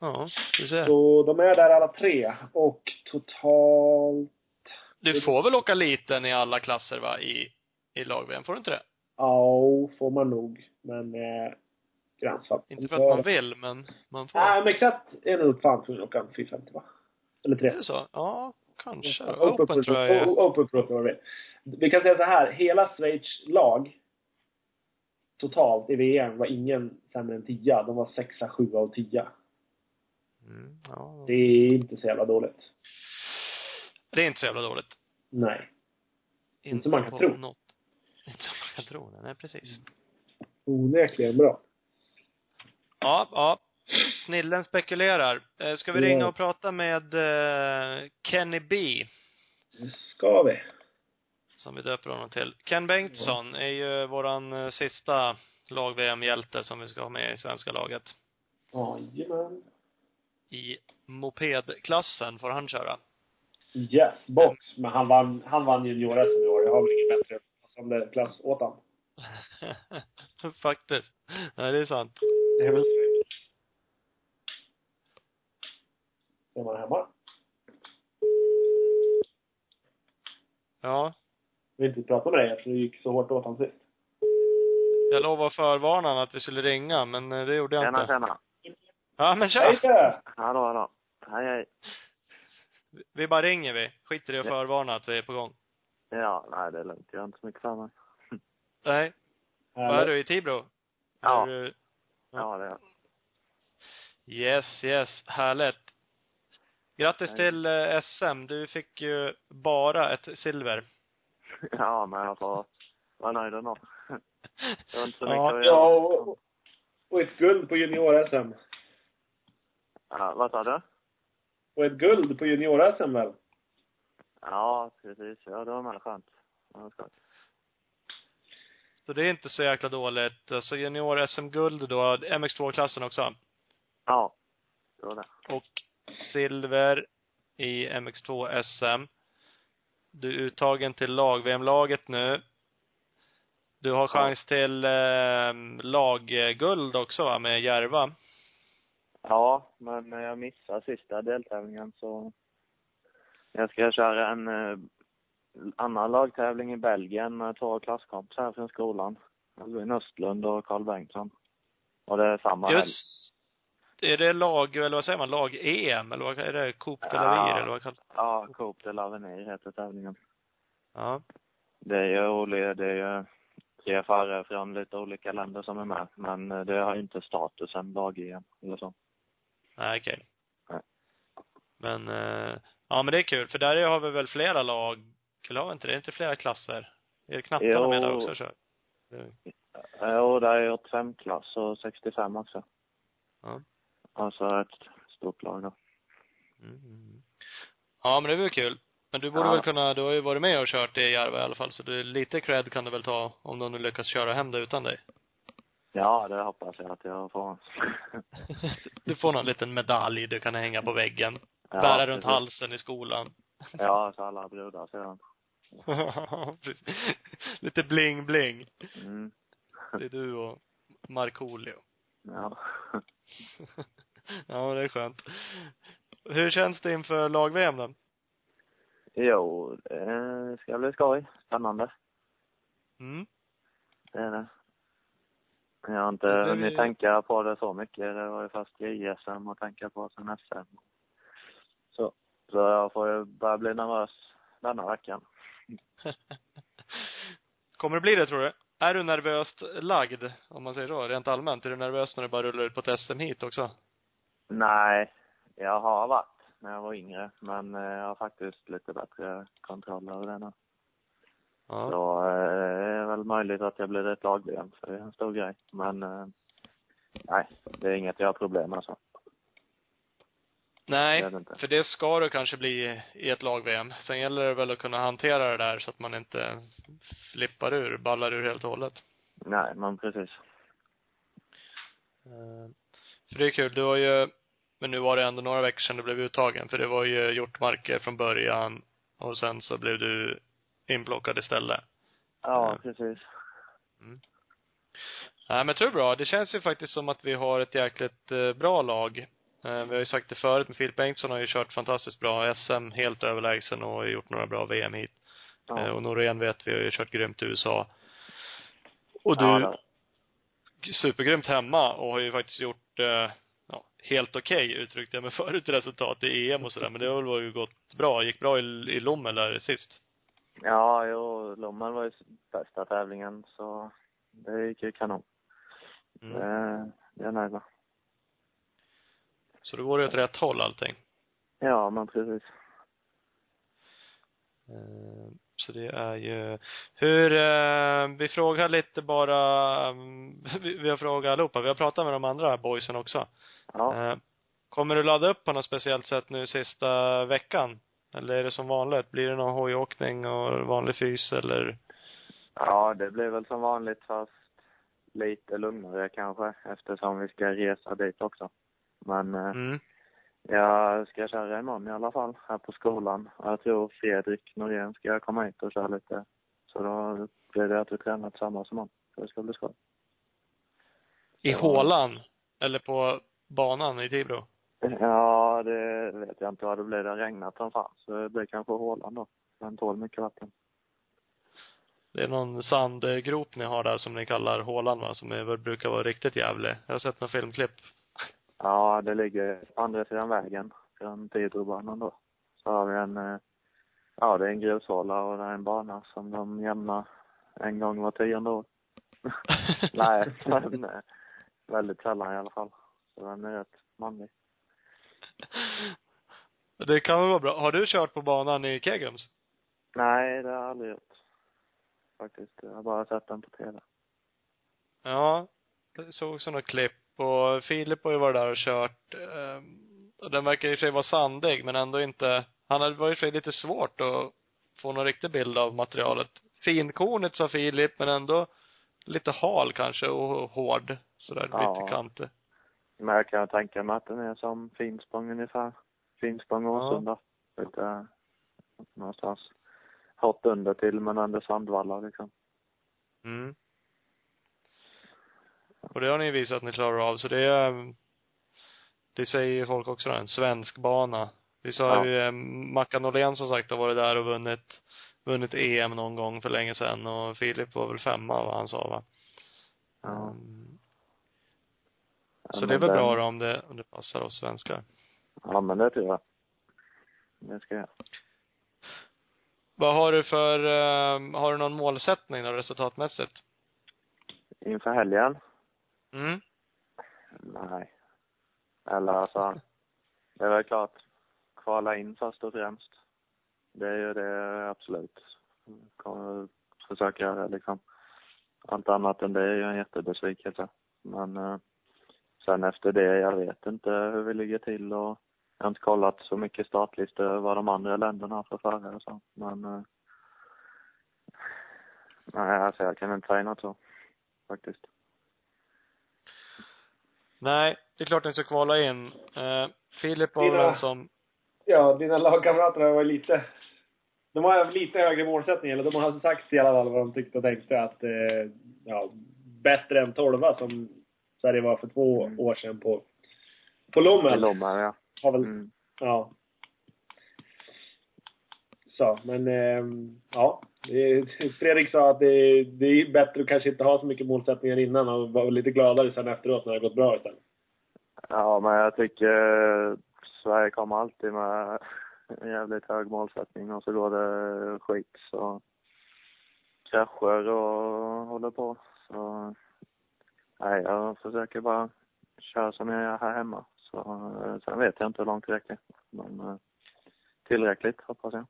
S2: Ja, du ser.
S3: Så de är där alla tre. Och totalt...
S2: Du får väl åka liten i alla klasser va, i, i lag-VM? Får du inte det?
S3: Ja, får man nog. Men... Eh, gränsfall.
S2: Inte för att man vill, men man får.
S3: Nej, men exakt är nog fan tvungen att åka 450 va? Eller 3.
S2: Är det så? Ja, kanske.
S3: Open,
S2: Open tror jag är.
S3: Open tror jag det. Vi kan säga så här, hela Schweiz lag totalt i VM var ingen sämre än 10. De var 6, 7 av 10.
S2: Mm, ja.
S3: Det är inte så jävla dåligt.
S2: Det är inte så jävla dåligt.
S3: Nej.
S2: Inte
S3: som man kan
S2: på
S3: tro.
S2: Något. Inte som man kan tro. Nej, precis.
S3: Onekligen bra.
S2: Ja, ja. Snillen spekulerar. Eh, Ska vi ringa och prata med eh, Kenny B,
S3: ska vi.
S2: som vi döper honom till. Ken Bengtsson är ju våran eh, sista lag-VM-hjälte som vi ska ha med i svenska laget.
S3: Jajamän.
S2: I mopedklassen får han köra.
S3: Yes, box. Men han vann, han vann junior-SM i år. Jag har väl ingen bättre passande klass åt han.
S2: Faktiskt. Nej, det är sant.
S3: Det är väl Är man hemma?
S2: Ja.
S3: Jag vill inte prata med dig eftersom det gick så hårt åt han sist.
S2: Jag lovade förvarna honom att vi skulle ringa, men eh, det gjorde jag
S5: Tjena,
S2: inte.
S5: tjena.
S2: Ja, men
S3: Hej
S2: kör!
S3: där!
S5: Hallå, hallå. Hej, hej.
S2: Vi bara ringer vi. Skiter i att
S5: Ja.
S2: förvarna att vi är på gång.
S5: Ja, nej det är lugnt. Jag har inte så mycket för mig.
S2: Nej. Vad är du, i Tibro?
S5: Ja.
S2: Är du...
S5: Ja, det är jag.
S2: Yes, yes. Härligt. Grattis
S5: Tack.
S2: till eh, SM. Du fick ju bara ett silver.
S5: Ja, men jag får vara nöjd ändå. Det var inte så mycket
S2: Ja.
S5: att göra.
S3: Ja, och, och ett guld på junior-SM.
S5: Ja, vad sa du?
S3: Och ett guld på junior-SM väl?
S5: Ja, precis. Ja, det var med skönt. Ja, det var skönt.
S2: Så det är inte så jäkla dåligt. Alltså junior-SM-guld då, MX2-klassen också.
S5: Ja, det var det.
S2: Och silver i MX2 SM. Du är uttagen till lag-VM-laget nu. Du har chans till eh, lagguld också va, med Järva.
S5: Ja, men jag missade sista deltävlingen så jag ska köra en eh, annan lagtävling i Belgien med två klasskompisar från skolan. Albin Östlund och Carl Bengtsson. Och det är samma helg.
S2: Just är det lag, eller vad säger man, lag-EM? Eller vad är det? Coupe de
S5: Ja.
S2: Eller vad kallas
S5: Ja, Coop de l'Avenir heter tävlingen.
S2: Ja.
S5: Det är ju olika, det är ju tre förare från lite olika länder som är med. Men eh, det har inte statusen lag-EM eller så.
S2: Nej, okej.
S5: Nej.
S2: Men, eh, ja men det är kul, för där har vi väl flera lag, eller har vi inte det? Är inte flera klasser? Är det knattarna
S5: Jo.
S2: med där också? Det-
S5: Eh, Och det är 85-klass och 65 också.
S2: Ja.
S5: Alltså ett stort lag då.
S2: Mm. Ja, men det väl kul. Men du borde
S5: Ja.
S2: väl kunna, du har ju varit med och kört det i Järva i alla fall, så du, lite cred kan du väl ta om de nu lyckas köra hem det utan dig.
S5: Ja, det hoppas jag att jag får.
S2: Du får någon liten medalj du kan hänga på väggen.
S5: Ja,
S2: Bära runt
S5: precis.
S2: halsen i skolan.
S5: Ja, så alla brudar ser den.
S2: Lite bling-bling.
S5: Mm.
S2: Det är du och Markoolio.
S5: Ja.
S2: ja, det är skönt. Hur känns det inför lag-VM då?
S5: Jo, det ska bli skoj. Spännande.
S2: Mm.
S5: Det är det. Jag har inte
S2: Det
S5: hunnit tänka på det så mycket. Det var ju först JSM att tänka på, sen SM. Så, så jag får ju börja bli nervös denna veckan.
S2: Kommer det bli det tror du? Är du nervöst lagd, om man säger så, rent allmänt? Är du nervös när du bara rullar ut på SM hit också?
S5: Nej, jag har varit när jag var yngre, men eh, jag har faktiskt lite bättre kontroll över det nu.
S2: Ja.
S5: Så eh, väl möjligt att jag blir ett lag-VM, för det är en stor grej. Men eh, nej, det är inget jag har problem med så.
S2: Nej,
S5: Det
S2: för det ska du kanske bli i ett lag-VM. Sen gäller det väl att kunna hantera det där så att man inte flippar ur, ballar ur helt och hållet.
S5: Nej, men precis.
S2: Eh, För det är kul, du har ju, men nu var det ändå några veckor sedan du blev uttagen, för det var ju Hjortmarker från början och sen så blev du inplockad istället.
S5: Ja, precis.
S2: Nej men jag tror det är bra. Det känns ju faktiskt som att vi har ett jäkligt eh, bra lag. Eh, vi har ju sagt det förut, men Filip Bengtsson har ju kört fantastiskt bra SM, helt överlägsen och gjort några bra VM hit. Eh,
S5: Ja.
S2: och Norén vet vi har ju kört grymt i USA. Och du,
S5: Ja,
S2: supergrymt hemma och har ju faktiskt gjort, eh, ja, helt okej uttryckte jag mig förut resultat i EM och sådär. Men det har väl gått bra. Gick bra i, i Lommel där sist.
S5: Ja, jo, Lommen var ju bästa tävlingen så det gick ju kanon.
S2: Mm.
S5: Det, det är jag nöjd med.
S2: Så då går det åt rätt håll allting.
S5: Ja, men precis.
S2: Eh, Så det är ju, hur, eh, vi frågar lite bara, mm, vi, vi har frågat allihopa, vi har pratat med de andra boysen också.
S5: Ja.
S2: Eh, Kommer du ladda upp på något speciellt sätt nu sista veckan? Eller är det som vanligt? Blir det någon hojåkning och vanlig fys eller?
S5: Ja, det blir väl som vanligt fast lite lugnare kanske eftersom vi ska resa dit också. Men eh,
S2: Mm.
S5: jag ska köra imorgon i alla fall här på skolan. Jag tror Fredrik Norén ska komma hit och köra lite. Så då blir det att vi tränar tillsammans imorgon. Så det ska bli skoj.
S2: I hålan? Eller på banan i Tibro?
S5: Ja, det vet jag inte vad det har regnat som fan. Så det blir kanske hålan då. Den tål mycket vatten.
S2: Det är någon sandgrop ni har där som ni kallar hålan va? Som är, brukar vara riktigt jävlig. Jag har sett några filmklipp.
S5: Ja, det ligger på andra sidan vägen från Tidrobanan då. Så har vi en, eh, ja det är en grushåla och det är en bana som de jämnar en gång var tionde år. Nej, men eh, väldigt sällan i alla fall. Så den är rätt manlig.
S2: Det kan väl vara bra. Har du kört på banan i Kegums?
S5: Nej, det har jag aldrig gjort. Faktiskt. Jag har bara sett den på TV.
S2: Ja. Jag såg sådana klipp och Filip har ju varit där och kört. Eh, och den verkar i och för sig vara sandig men ändå inte, han hade varit i och för sig lite svårt att få någon riktig bild av materialet. Finkornet sa Filip men ändå lite hal kanske och hård. Sådär
S5: Ja.
S2: lite kantig.
S5: Men jag kan tänka mig att den är som Finspång ungefär. Finspång och
S2: Ja.
S5: Åsunda. Lite någonstans hårt under till men ändå sandvallar liksom.
S2: Mm. Och det har ni visat att ni klarar av, så det är, det säger ju folk också en svensk bana. Vi sa
S5: Ja.
S2: ju, eh, Mackan Åhlén som sagt har varit där och vunnit, vunnit EM någon gång för länge sedan och Filip var väl femma vad han sa va?
S5: Ja. Ja,
S2: Så
S5: men
S2: det är väl
S5: den-
S2: bra då om det, om det passar oss svenskar.
S5: Ja, men det tror jag. Det ska jag.
S2: Vad har du för, eh, har du någon målsättning då resultatmässigt?
S5: Inför helgen?
S2: Mm.
S5: Nej. Eller alltså, det är väl klart, kvala in först och främst. Det är ju det absolut. Kommer försöka liksom. Allt annat än det är ju en jättebesvikelse. Men eh, sen efter det, jag vet inte hur vi ligger till och jag har inte kollat så mycket startlistor vad de andra länderna har för förare och så. Men eh, nej, alltså jag kan inte säga något så. Faktiskt.
S2: Nej, det är klart ni ska kvala in. Eh, Filip som,
S3: Ja, dina lagkamrater har varit lite... De har lite högre målsättning, eller de har sagt i alla fall vad de tyckte och tänkte att, eh, ja, bättre än 12 som Sverige var för två
S5: Mm.
S3: år sedan på, på Lommel.
S5: Lomma, ja.
S3: Har väl,
S5: Mm.
S3: ja. Så, men ehm, ja. Det- Fredrik sa att det, det är bättre att kanske inte ha så mycket målsättningar innan och vara lite gladare sen efteråt när det har gått bra istället.
S5: Ja, men jag tycker eh, Sverige kommer alltid med en jävligt hög målsättning och så går det skit så krascher och håller på. Så nej, jag försöker bara köra som jag gör här hemma. Så eh, sen vet jag inte hur långt det räcker. Men eh, tillräckligt hoppas jag.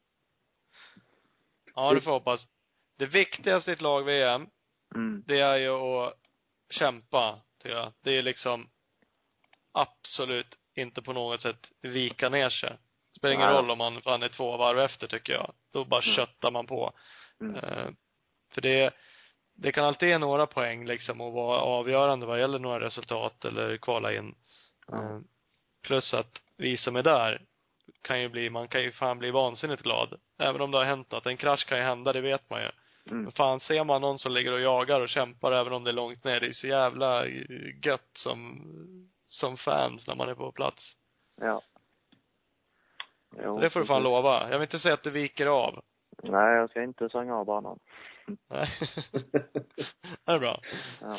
S2: ja du får hoppas. Det viktigaste i ett lag-VM,
S5: Mm.
S2: det är ju att kämpa, tycker jag. Det är liksom absolut inte på något sätt vika ner sig. Det spelar ingen
S5: Nej.
S2: roll om man fan är två varv efter, tycker jag. Då bara
S5: Mm.
S2: köttar man på.
S5: Mm.
S2: Eh, för det, det kan alltid ge några poäng liksom och vara avgörande vad gäller några resultat eller kvala in. Eh, plus att vi som är där kan ju bli, man kan ju fan bli vansinnigt glad. Även om det har hänt något. En krasch kan ju hända, det vet man ju.
S5: Mm.
S2: Men fan, ser man någon som ligger och jagar och kämpar även om det är långt ner, det är så jävla gött som, som fans när man är på plats.
S5: Ja. Jo,
S2: Så det får du fan lova. Jag vill inte säga att du viker av.
S5: Nej, jag ska inte svänga av banan.
S2: Nej. det är bra.
S5: Ja.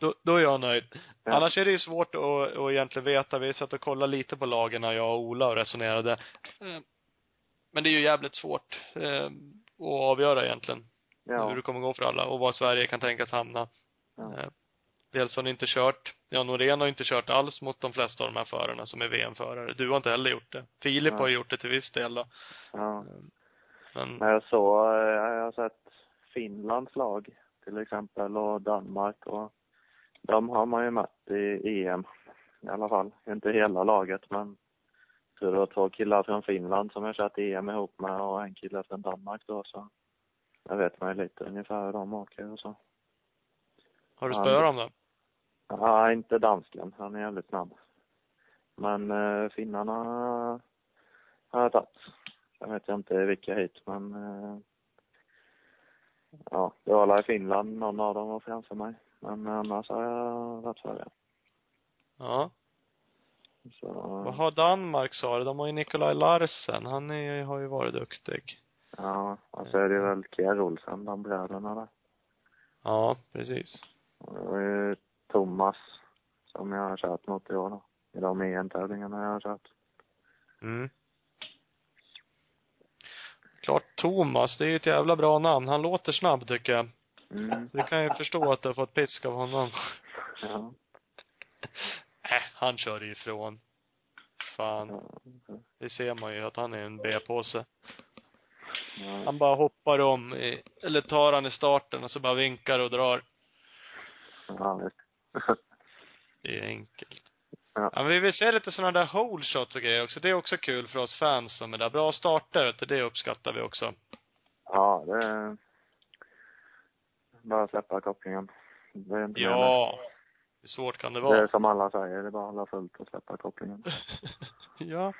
S2: Då, då är jag nöjd.
S5: Ja.
S2: Annars är det ju svårt att, att egentligen veta. Vi satt och kollade lite på lagen när jag och Ola och resonerade. Eh, Men det är ju jävligt svårt eh, att avgöra egentligen. Hur
S5: Ja.
S2: det kommer gå för alla och var Sverige kan tänkas hamna.
S5: Ja.
S2: Eh, Dels har ni inte kört, ja Norén har inte kört alls mot de flesta av de här förarna som är VM-förare. Du har inte heller gjort det. Filip
S5: Nej.
S2: har gjort det till viss del då.
S5: ja.
S2: Men,
S5: Men jag såg, eh, jag har sett Finlands lag till exempel och Danmark och de har man ju mött i EM i alla fall. Inte hela laget men jag tror det var två killar från Finland som jag kört EM ihop med och en kille från Danmark då så jag vet man ju lite ungefär hur de åker och så.
S2: har du spöat dem då?
S5: Ja, inte dansken. Han är jävligt snabb. Men eh, finnarna har jag tagit. Jag vet inte vilka hit, men eh, ja, det var alla i Finland. Någon av dem var framför mig. Men annars har jag varit före.
S2: Ja.
S5: Så,
S2: Vad har Danmark sa du? De har ju Nikolaj Larsen. Han är, har ju varit duktig.
S5: ja, och så är det väl Kjell Olsen, de bröderna där.
S2: Ja, precis.
S5: Och det Thomas som jag har kört mot i år då. I de EM-tävlingarna jag har kört.
S2: Mm. Klart Thomas, det är ju ett jävla bra namn. Han låter snabb tycker jag.
S5: Mm.
S2: Så det kan jag ju förstå att du har fått pisk av honom.
S5: Ja.
S2: Äh, han kör ju ifrån. Fan. Det ser man ju att han är en B-påse. Han bara hoppar om, i, eller tar han i starten och så bara vinkar och drar.
S5: Ja.
S2: Det är enkelt.
S5: Ja.
S2: Ja, men vi vill se lite sådana där hole shots och grejer också. Det är också kul för oss fans som är där. Bra starter, vet du, det uppskattar vi också.
S5: Ja, det är bara släppa kopplingen. Det är inte mer med.
S2: Ja. Hur svårt kan det
S5: Det är
S2: vara?
S5: som alla säger, det är bara att hålla fullt och släppa kopplingen.
S2: ja.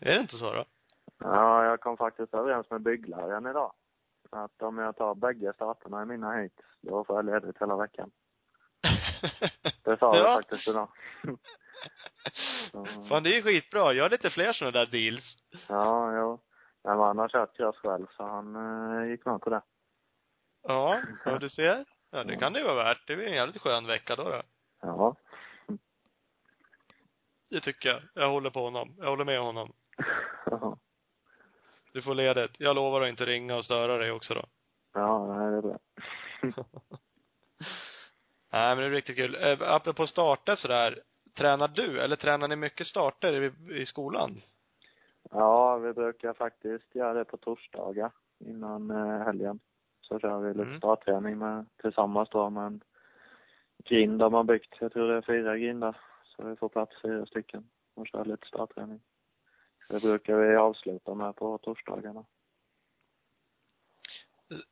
S2: är det inte så då?
S5: Ja, jag kom faktiskt överens med byggläraren idag. Att om jag tar bägge starterna i mina hit, då får jag ledigt hela veckan. Det sa jag
S2: Ja.
S5: faktiskt idag. Så,
S2: Fan, det är ju skitbra. Gör lite fler sådana där deals.
S5: ja, jo. Men han har kört cross själv, så han eh, gick med på det.
S2: Ja, ja du ser. Ja, det kan det ju vara värt. Det blir en jävligt skön vecka då, då.
S5: Ja.
S2: Det tycker jag. Jag håller på honom. Jag håller med honom.
S5: Ja,
S2: Du får ledigt. Jag lovar att inte ringa och störa dig också då.
S5: ja nej, det är bra.
S2: Nej, men det är riktigt kul. Eh, apropå starter sådär. Tränar du, eller tränar ni mycket starter i, i skolan?
S5: Ja, vi brukar faktiskt göra det på torsdagar innan eh, helgen. Så kör vi lite
S2: Mm.
S5: startträning med, tillsammans då med en grind de har byggt. Jag tror det är fyra grindar. Så vi får plats fyra stycken och kör lite startträning. Det brukar vi avsluta med på torsdagarna.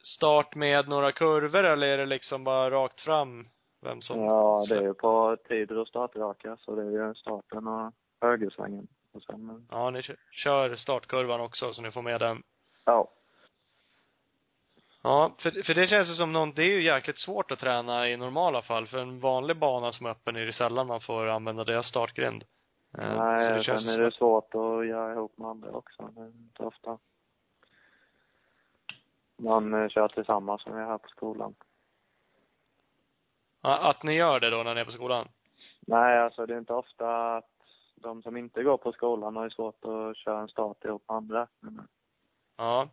S2: Start med några kurvor eller är det liksom bara rakt fram? Vem som
S5: Ja, det är ju på tider och startraka så det är ju starten och högersvängen. Och sen,
S2: Ja, ni kö- kör startkurvan också så ni får med den.
S5: ja.
S2: Ja, för, för det känns ju som någon, det är ju jäkligt svårt att träna i normala fall. För en vanlig bana som är öppen är det sällan man får använda deras startgrind. Eh, så
S5: Nej,
S2: det känns
S5: sen är det svårt att göra ihop med andra också. Det är inte ofta man eh, kör tillsammans som vi har här på skolan.
S2: Ja, att ni gör det då när ni är på skolan?
S5: Nej, alltså det är inte ofta att de som inte går på skolan har ju svårt att köra en start ihop med andra. Men,
S2: Ja.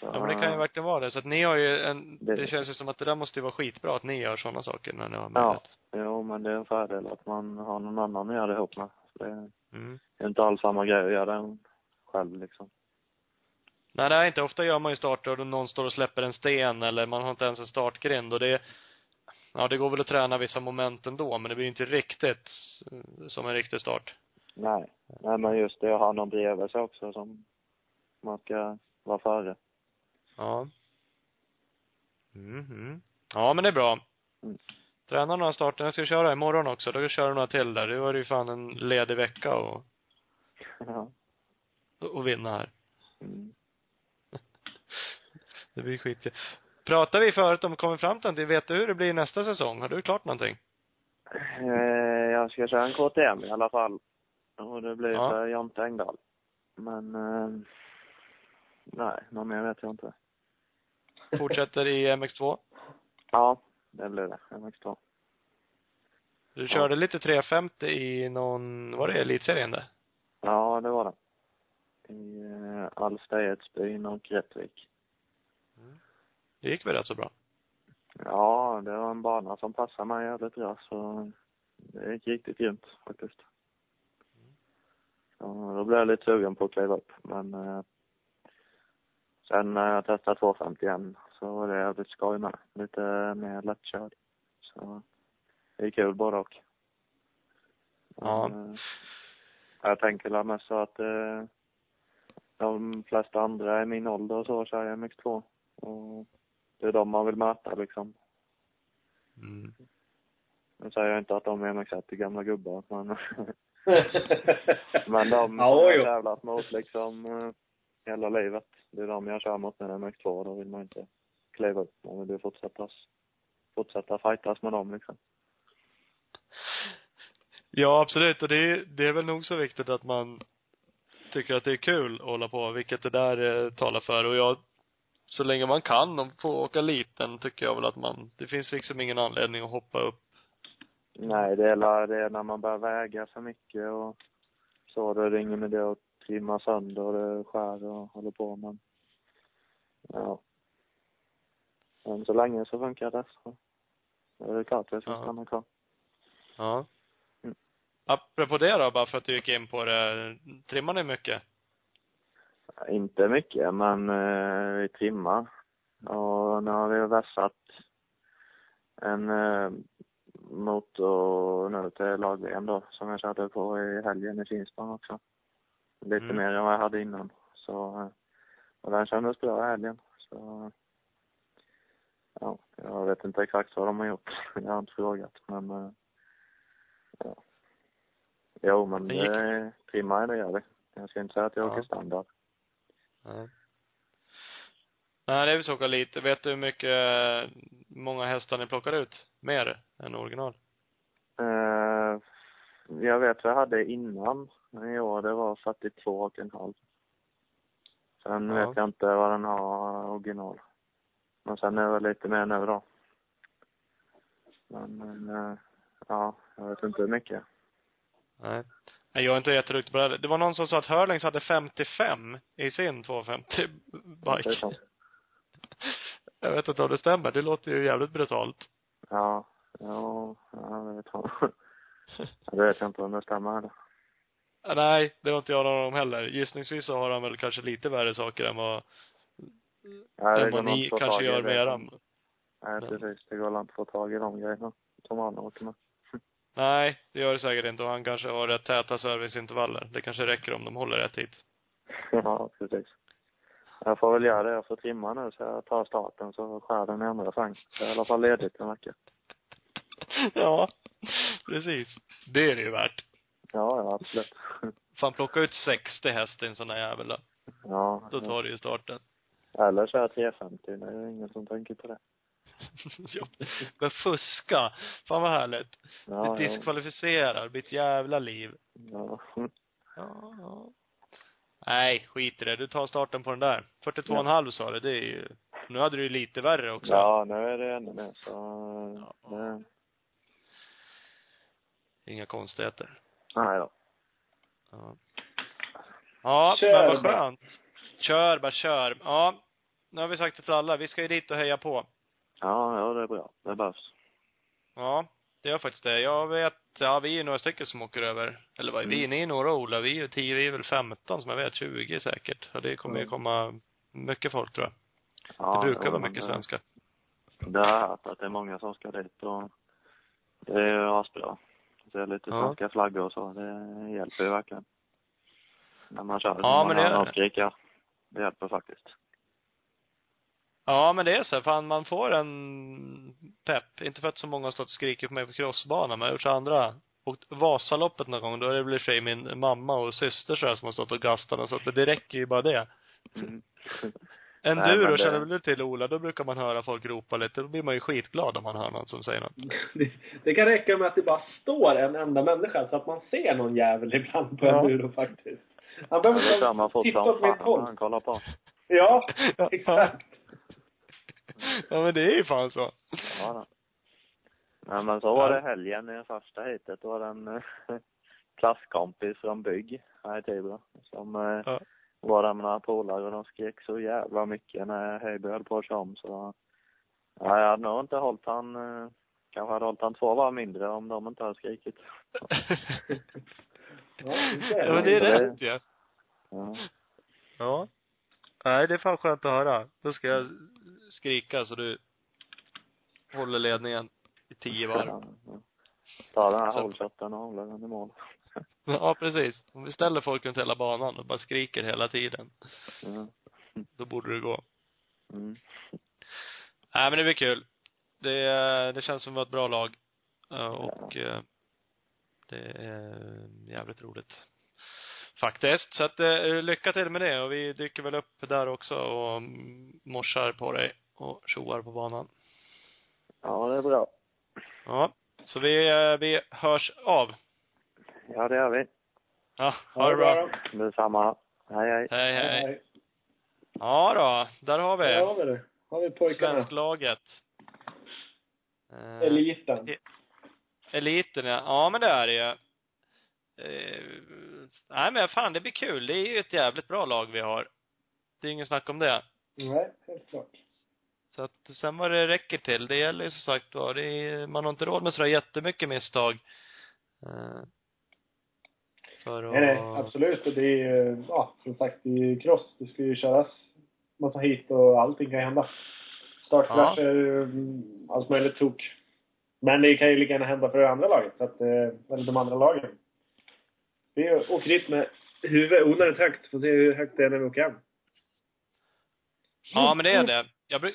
S5: så,
S2: Ja, men det kan ju verkligen vara det. Så att ni har ju en,
S5: Det-
S2: det känns ju som att det där måste ju vara skitbra att ni gör sådana saker när ni har
S5: Ja.
S2: möjlighet.
S5: Jo, men det är en fördel att man har någon annan att göra det ihop med. För det
S2: Mm.
S5: är inte alls samma grej att göra den själv liksom.
S2: Nej, det är inte. Ofta gör man ju starter och någon står och släpper en sten eller man har inte ens en startgrind och det Ja, det går väl att träna vissa moment ändå, men det blir inte riktigt eh, som en riktig start.
S5: Nej. Nej, men just det att ha någon bredvid sig också som man ska vara före.
S2: Ja. Mm, mm. Ja, men det är bra.
S5: Mm.
S2: Träna några starter. Jag ska köra imorgon också. Då kör du några till där. Det var ju fan en ledig vecka och,
S5: Ja.
S2: och vinna här.
S5: Mm.
S2: Det blir skitkul. Pratade vi förut om, kommer fram till någonting, vet du hur det blir nästa säsong? Har du klart någonting?
S5: Eh, Jag ska köra en KTM i alla fall. Och det blir
S2: Ja.
S5: för Jonte Engdahl. Men eh, Nej, någon mer vet jag inte.
S2: Fortsätter i MX2.
S5: Ja, det blev det. MX2.
S2: Du körde lite 350 i någon, var det elitserien det?
S5: Ja, det var det. I eh, Alsta, Edsbyn och Rättvik.
S2: Det gick väl rätt så bra?
S5: Ja, det var en bana som passade mig jävligt bra så det gick riktigt grymt faktiskt. Så då blev jag lite sugen på att kliva upp men eh, sen när jag testade 250 igen så var det jävligt skoj med. Lite mer lättkörd. Så det är kul både och.
S2: Ja.
S5: Men, eh, jag tänker väl mest så att eh, de flesta andra i min ålder och så kör MX2 och det är de man vill möta liksom.
S2: Mm.
S5: Nu säger jag inte att de är MX1 är gamla gubbar, men, men de
S3: Ja,
S5: som jag tävlat mot liksom eh, hela livet. Det är de jag kör mot när det är MX2, då vill man inte kliva upp. Man vill ju fortsätta, fortsätta fightas med dem liksom.
S2: Ja, absolut. Och det är, det är väl nog så viktigt att man tycker att det är kul att hålla på, vilket det där eh, talar för. Och jag, så länge man kan och får åka liten, tycker jag väl att man, det finns liksom ingen anledning att hoppa upp.
S5: Nej, det är, det är när man börjar väga för mycket och så, då är det ingen idé att trimma sönder och det skär och håller på, men ja. Men så länge så funkar det så är det klart att jag ska
S2: Ja.
S5: stanna kvar.
S2: Ja.
S5: Mm.
S2: Apropå det då, bara för att du gick in på det, trimmar ni mycket?
S5: Inte mycket, men eh, vi trimmar. Och nu har vi vässat en eh, motor nu till lag-VM då, som jag körde på i helgen i Finspång också. Lite
S2: Mm.
S5: mer än vad jag hade innan. Så, eh, och den kändes bra i helgen. Så, ja, jag vet inte exakt vad de har gjort. Jag har inte frågat, men eh, ja. Jo, men
S2: Det
S5: det, trimmar det gör vi. Jag ska inte säga att jag
S2: Ja.
S5: åker standard.
S2: Nej. Nej, det är väl så lite. Vet du hur mycket, många hästar ni plockar ut? Mer än original?
S5: Eh, jag vet vad jag hade innan. I år det var 42 och en halv. Sen
S2: Ja.
S5: vet jag inte vad den har original. Men sen är det lite mer nu då. Men, men eh, ja, jag vet inte hur mycket.
S2: Nej. Nej, jag är inte jätteduktig på det här. Det var någon som sa att Hurlings hade 55 i sin 250
S5: Det är
S2: bike. Jag vet inte om det stämmer. Det låter ju jävligt brutalt.
S5: Ja, ja, ja, jag vet inte. Det vet jag inte om det stämmer eller.
S2: Ah, Nej, det var inte jag någon om heller. Gissningsvis så har han väl kanske lite värre saker än vad,
S5: det
S2: än vad ni kanske gör med eran.
S5: Nej, precis. Det går inte att få tag i de grejerna som han åker med.
S2: Nej, det gör det säkert inte och han kanske har rätt täta serviceintervaller. Det kanske räcker om de håller rätt hit.
S5: Ja, precis. Jag får väl göra det. Jag får trimma nu så jag tar starten så skär den i andra. Så jag är i alla fall ledigt en vecka.
S2: ja, precis. Det är det ju värt.
S5: Ja, ja, absolut.
S2: Fan, plocka ut 60 häst i en sån där jävel då.
S5: Ja.
S2: Då tar du ju starten.
S5: Eller kör 350. Det är ingen som tänker på det.
S2: ja. Men fuska. Fan vad härligt.
S5: Ja,
S2: det diskvalificerar mitt jävla liv.
S5: ja.
S2: Ja, ja. Nej, skit i det. Du tar starten på den där. 42,5 sa du. Det är ju, nu hade du ju lite värre också.
S5: Ja, nu är det ännu mer så, det,
S2: Inga konstigheter.
S5: nej då.
S2: Ja. Ja,
S3: Kör
S2: men vad skönt. Kör bara, kör. Ja. Nu har vi sagt det till alla. Vi ska ju dit och heja på.
S5: Ja, ja, det är bra. Det behövs.
S2: Ja, det gör faktiskt det. Jag vet, ja vi är några stycken som åker över. Eller vad är vi?
S5: Mm.
S2: Ni är några Ola. Vi är ju tio, vi är väl 15 som jag vet. 20 säkert. Och det kommer ju
S5: Mm.
S2: komma mycket folk tror jag.
S5: Ja,
S2: Det brukar
S5: jo,
S2: vara mycket
S5: det-
S2: svenskar.
S5: Det har jag hört att det är många som ska dit och det är ju asbra. Se lite
S2: Ja.
S5: svenska flaggor och så. Det hjälper ju verkligen. När man kör.
S2: Ja, men det det.
S5: skrika. Det hjälper faktiskt.
S2: Ja, men det är så. här, Fan, man får en pepp. Inte för att så många har stått och skrikit på mig på crossbanan, men jag har gjort så andra. Åkt Vasaloppet någon gång, då är det väl i sig min mamma och syster så här, som har stått och gastat och så, men det räcker ju bara det.
S5: Mm.
S2: Enduro
S5: det-
S2: känner väl du till Ola, då brukar man höra folk ropa lite, då blir man ju skitglad om man hör någon som säger något.
S3: Det, det kan räcka med att det bara står en enda människa så att man ser någon jävel ibland på
S2: Ja.
S3: enduro faktiskt. Han behöver
S5: fort
S3: titta åt mitt håll.
S5: man kollar på.
S3: Ja, exakt.
S2: Ja men det är ju fan så.
S5: Ja, då. Nej, men så var det helgen i första heatet. Då var det en eh, klasskompis från bygg här i Tibro som eh,
S2: Ja.
S5: var där med några polare och de skrek så jävla mycket när Heiby höll på att köra om så ja, jag hade nog inte hållit han eh, kanske hade hållit han två varv mindre om de inte hade skrikit.
S3: Ja,
S2: Ja men det är rätt ju.
S5: Ja.
S2: Ja. Nej, det är fan skönt att höra. Då ska jag skrika så du håller ledningen i tio varv.
S5: Ja, ja. Ta den här hållshoten och hålla den i mål.
S2: Ja, precis. Om vi ställer folk runt hela banan och bara skriker hela tiden,
S5: Ja.
S2: då borde det gå.
S5: Mm.
S2: Nej, men det blir kul. Det, det känns som ett bra lag. Eh, Och eh, det är jävligt roligt. Faktiskt. Så att eh, lycka till med det och vi dyker väl upp där också och morsar på dig och tjoar på banan.
S5: Ja, det är bra.
S2: Ja. Så vi, eh, vi hörs av.
S5: Ja, det gör vi.
S2: Ja, ha det bra.
S5: Detsamma. Hej, hej.
S2: Hej, hej. Ja då, där har
S3: Där har
S2: vi
S3: vi det. Har vi pojkarna.
S2: svensklaget. Eh,
S3: Eliten.
S2: Eliten, ja. Ja, men det är det ju. Eh, nej, men fan, det blir kul. Det är ju ett jävligt bra lag vi har. Det är ingen snack om det.
S3: Nej, helt klart.
S2: Så att sen vad det räcker till, det gäller ju som sagt var, det är, man har inte råd med sådär jättemycket misstag. Eh, för att...
S3: Nej, nej, absolut. Och det är ju, ja, som sagt, det är ju cross. Det ska ju köras massa hit och allting kan hända. Startkrascher, mm, allt möjligt tok. Men det kan ju lika gärna hända för det andra laget, så att, eh, eller de andra lagen. Vi åker dit med huvudet onödigt högt. Får se hur högt det är när vi åker hem.
S2: Ja, men det är det. Jag bru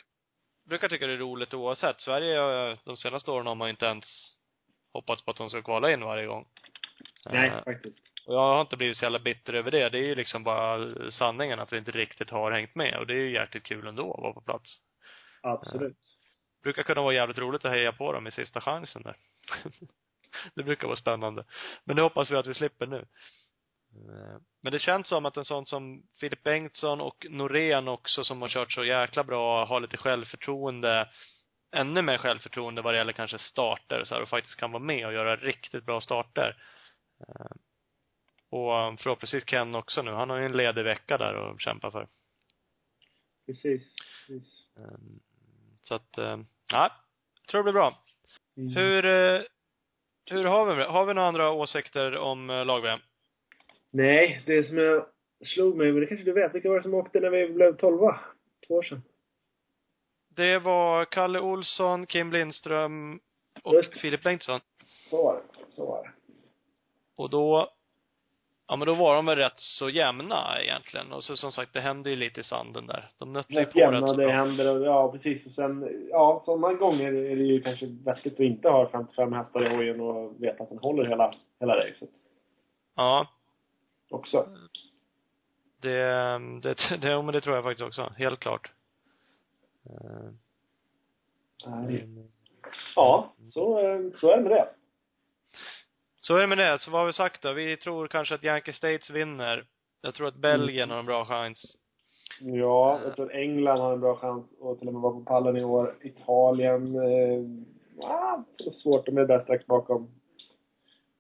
S2: brukar tycka det är roligt oavsett. Sverige, eh, de senaste åren har man inte ens hoppats på att de ska kvala in varje gång.
S3: Nej,
S2: Eh,
S3: faktiskt.
S2: Och jag har inte blivit så jävla bitter över det. Det är ju liksom bara sanningen att vi inte riktigt har hängt med. Och det är ju jäkligt kul ändå att vara på plats.
S3: Absolut.
S2: brukar kunna vara jävligt roligt att heja på dem i sista chansen där. det brukar vara spännande. Men det hoppas vi att vi slipper nu. Eh, Men det känns som att en sån som Filip Bengtsson och Norén också som har kört så jäkla bra, har lite självförtroende, ännu mer självförtroende vad det gäller kanske starter så här, och faktiskt kan vara med och göra riktigt bra starter. Eh, Och förhoppningsvis Ken också nu. Han har ju en ledig vecka där att kämpa för.
S3: Precis. Precis.
S2: Ehm, Så att, eh, ja, jag tror det blir bra.
S3: Mm.
S2: Hur, hur har vi det? Har vi några andra åsikter om eh, lag-VM?
S3: Nej, det som jag slog mig, men det kanske du vet. Vilka var det som åkte när vi blev tolva? Två år sedan.
S2: Det var Kalle Olsson, Kim Lindström och
S3: Just.
S2: Filip Bengtsson.
S3: Så var det. Så var det.
S2: Och då, ja men då var de väl rätt så jämna egentligen. Och så som sagt, det hände ju lite i sanden där. De nötte ju
S3: Rätt
S2: på rätt
S3: jämna,
S2: så
S3: det
S2: bra.
S3: händer och, ja precis. Och sen, ja sådana gånger är det ju kanske vettigt att inte ha 55 hästar i hojen och veta att den håller hela, hela racet.
S2: Ja,
S3: Också.
S2: det, det, det, ja, men det tror jag faktiskt också. Helt klart. Eh,
S3: Nej. Ja, så, eh, så är det med det.
S2: Så är det med det. Så vad har vi sagt då? Vi tror kanske att Yankee States vinner. Jag tror att Belgien har en bra chans.
S3: Ja, jag tror att England har en bra chans att till och med vara på pallen i år. Italien, eh, är svårt. De är bäst strax bakom.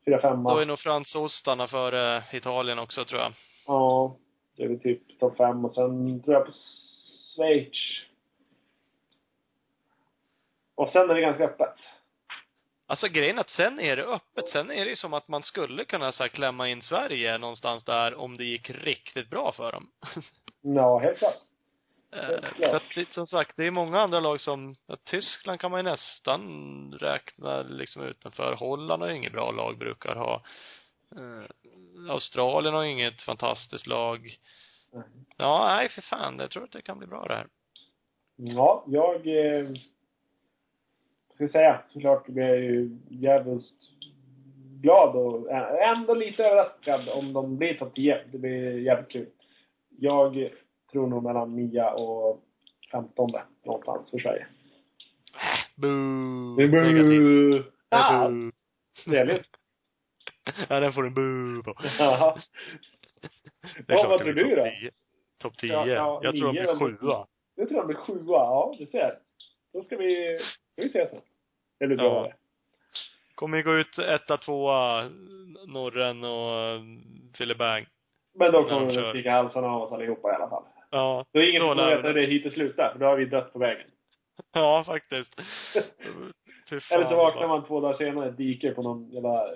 S3: Fyra, femma.
S2: Då är nog fransostarna före Italien också, tror jag.
S3: Ja, det är väl typ topp fem. Och sen tror jag på Schweiz. Och sen är det ganska öppet.
S2: Alltså grejen att sen är det öppet. Sen är det ju som att man skulle kunna så här, klämma in Sverige någonstans där om det gick riktigt bra för dem.
S3: Ja, helt klart.
S2: Eh,
S3: klart.
S2: för att lite som sagt, det är många andra lag som, ja, Tyskland kan man ju nästan räkna liksom utanför. Holland har inget bra lag, brukar ha. Eh, Australien har inget fantastiskt lag.
S3: Nej.
S2: Ja, nej för fan. Jag tror att det kan bli bra det här.
S3: Ja, jag... Eh, ska jag säga, såklart blir jag ju jävligt glad och ändå lite överraskad om de blir topp 10. Det blir jävligt kul. Jag tror nog mellan 9 och 15 någonstans för Sverige.
S2: Boo! Negativ.
S3: Boo! Ah,
S2: Boo.
S3: Trevligt.
S2: Ja, den får en boo på.
S3: Ja.
S2: Det är
S3: Ja,
S2: klart
S3: vad tror du då?
S2: topp 10. topp 10.
S3: Ja, ja,
S2: jag tror de blir
S3: de-
S2: sjua.
S3: Jag tror han blir sjua. Ja, du ser. Då ska vi, vi se sen. Det blir
S2: Ja.
S3: det.
S2: Kommer ju gå ut etta, tvåa, Norren och eh, Fillebang.
S3: Men då kommer
S2: de
S3: sticka halsarna av oss allihopa i alla fall.
S2: Ja.
S3: Då är ingen
S2: Då
S3: som veta
S2: vi
S3: hur det hittills slutar, för då har vi dött på vägen.
S2: Ja, faktiskt. Fan.
S3: Eller så vaknar man två dagar senare i ett dike på någon jävla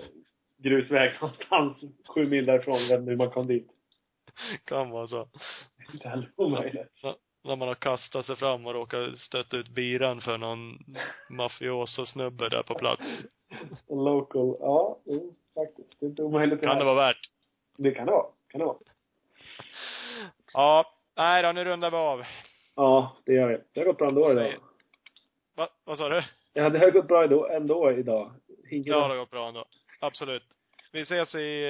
S3: grusväg någonstans sju mil därifrån. Inte hur man kom dit.
S2: Kan vara så.
S3: Inte heller omöjligt.
S2: När man har kastat sig fram och råkat stöta ut biran för någon mafioso-snubbe där på plats.
S3: Local. Ja, faktiskt. Det är inte omöjligt.
S2: Kan det vara värt.
S3: Det kan det vara. Kan det vara.
S2: Ja. Nej då, nu rundar vi av.
S3: Ja, det gör vi. Det har gått bra ändå idag.
S2: Va, vad sa du?
S3: Ja, det har gått bra ändå, ändå idag. Ingen
S2: Ja, det har gått bra ändå. Absolut. Vi ses i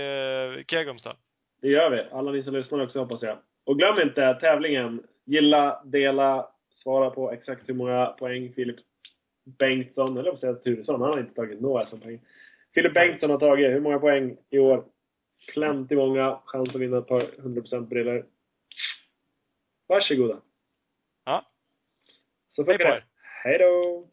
S2: uh, Kegums då.
S3: Det gör vi. Alla ni som lyssnar också hoppas jag. Och glöm inte tävlingen. Gilla, dela, svara på exakt hur många poäng Filip Bengtsson, eller jag säga Turesson, han har inte tagit några som poäng. Filip Bengtsson har tagit, hur många poäng i år? Plenty många. Chans att vinna ett par 100% brillor. Varsågoda.
S2: Ja.
S3: Så funkar det. Hej då!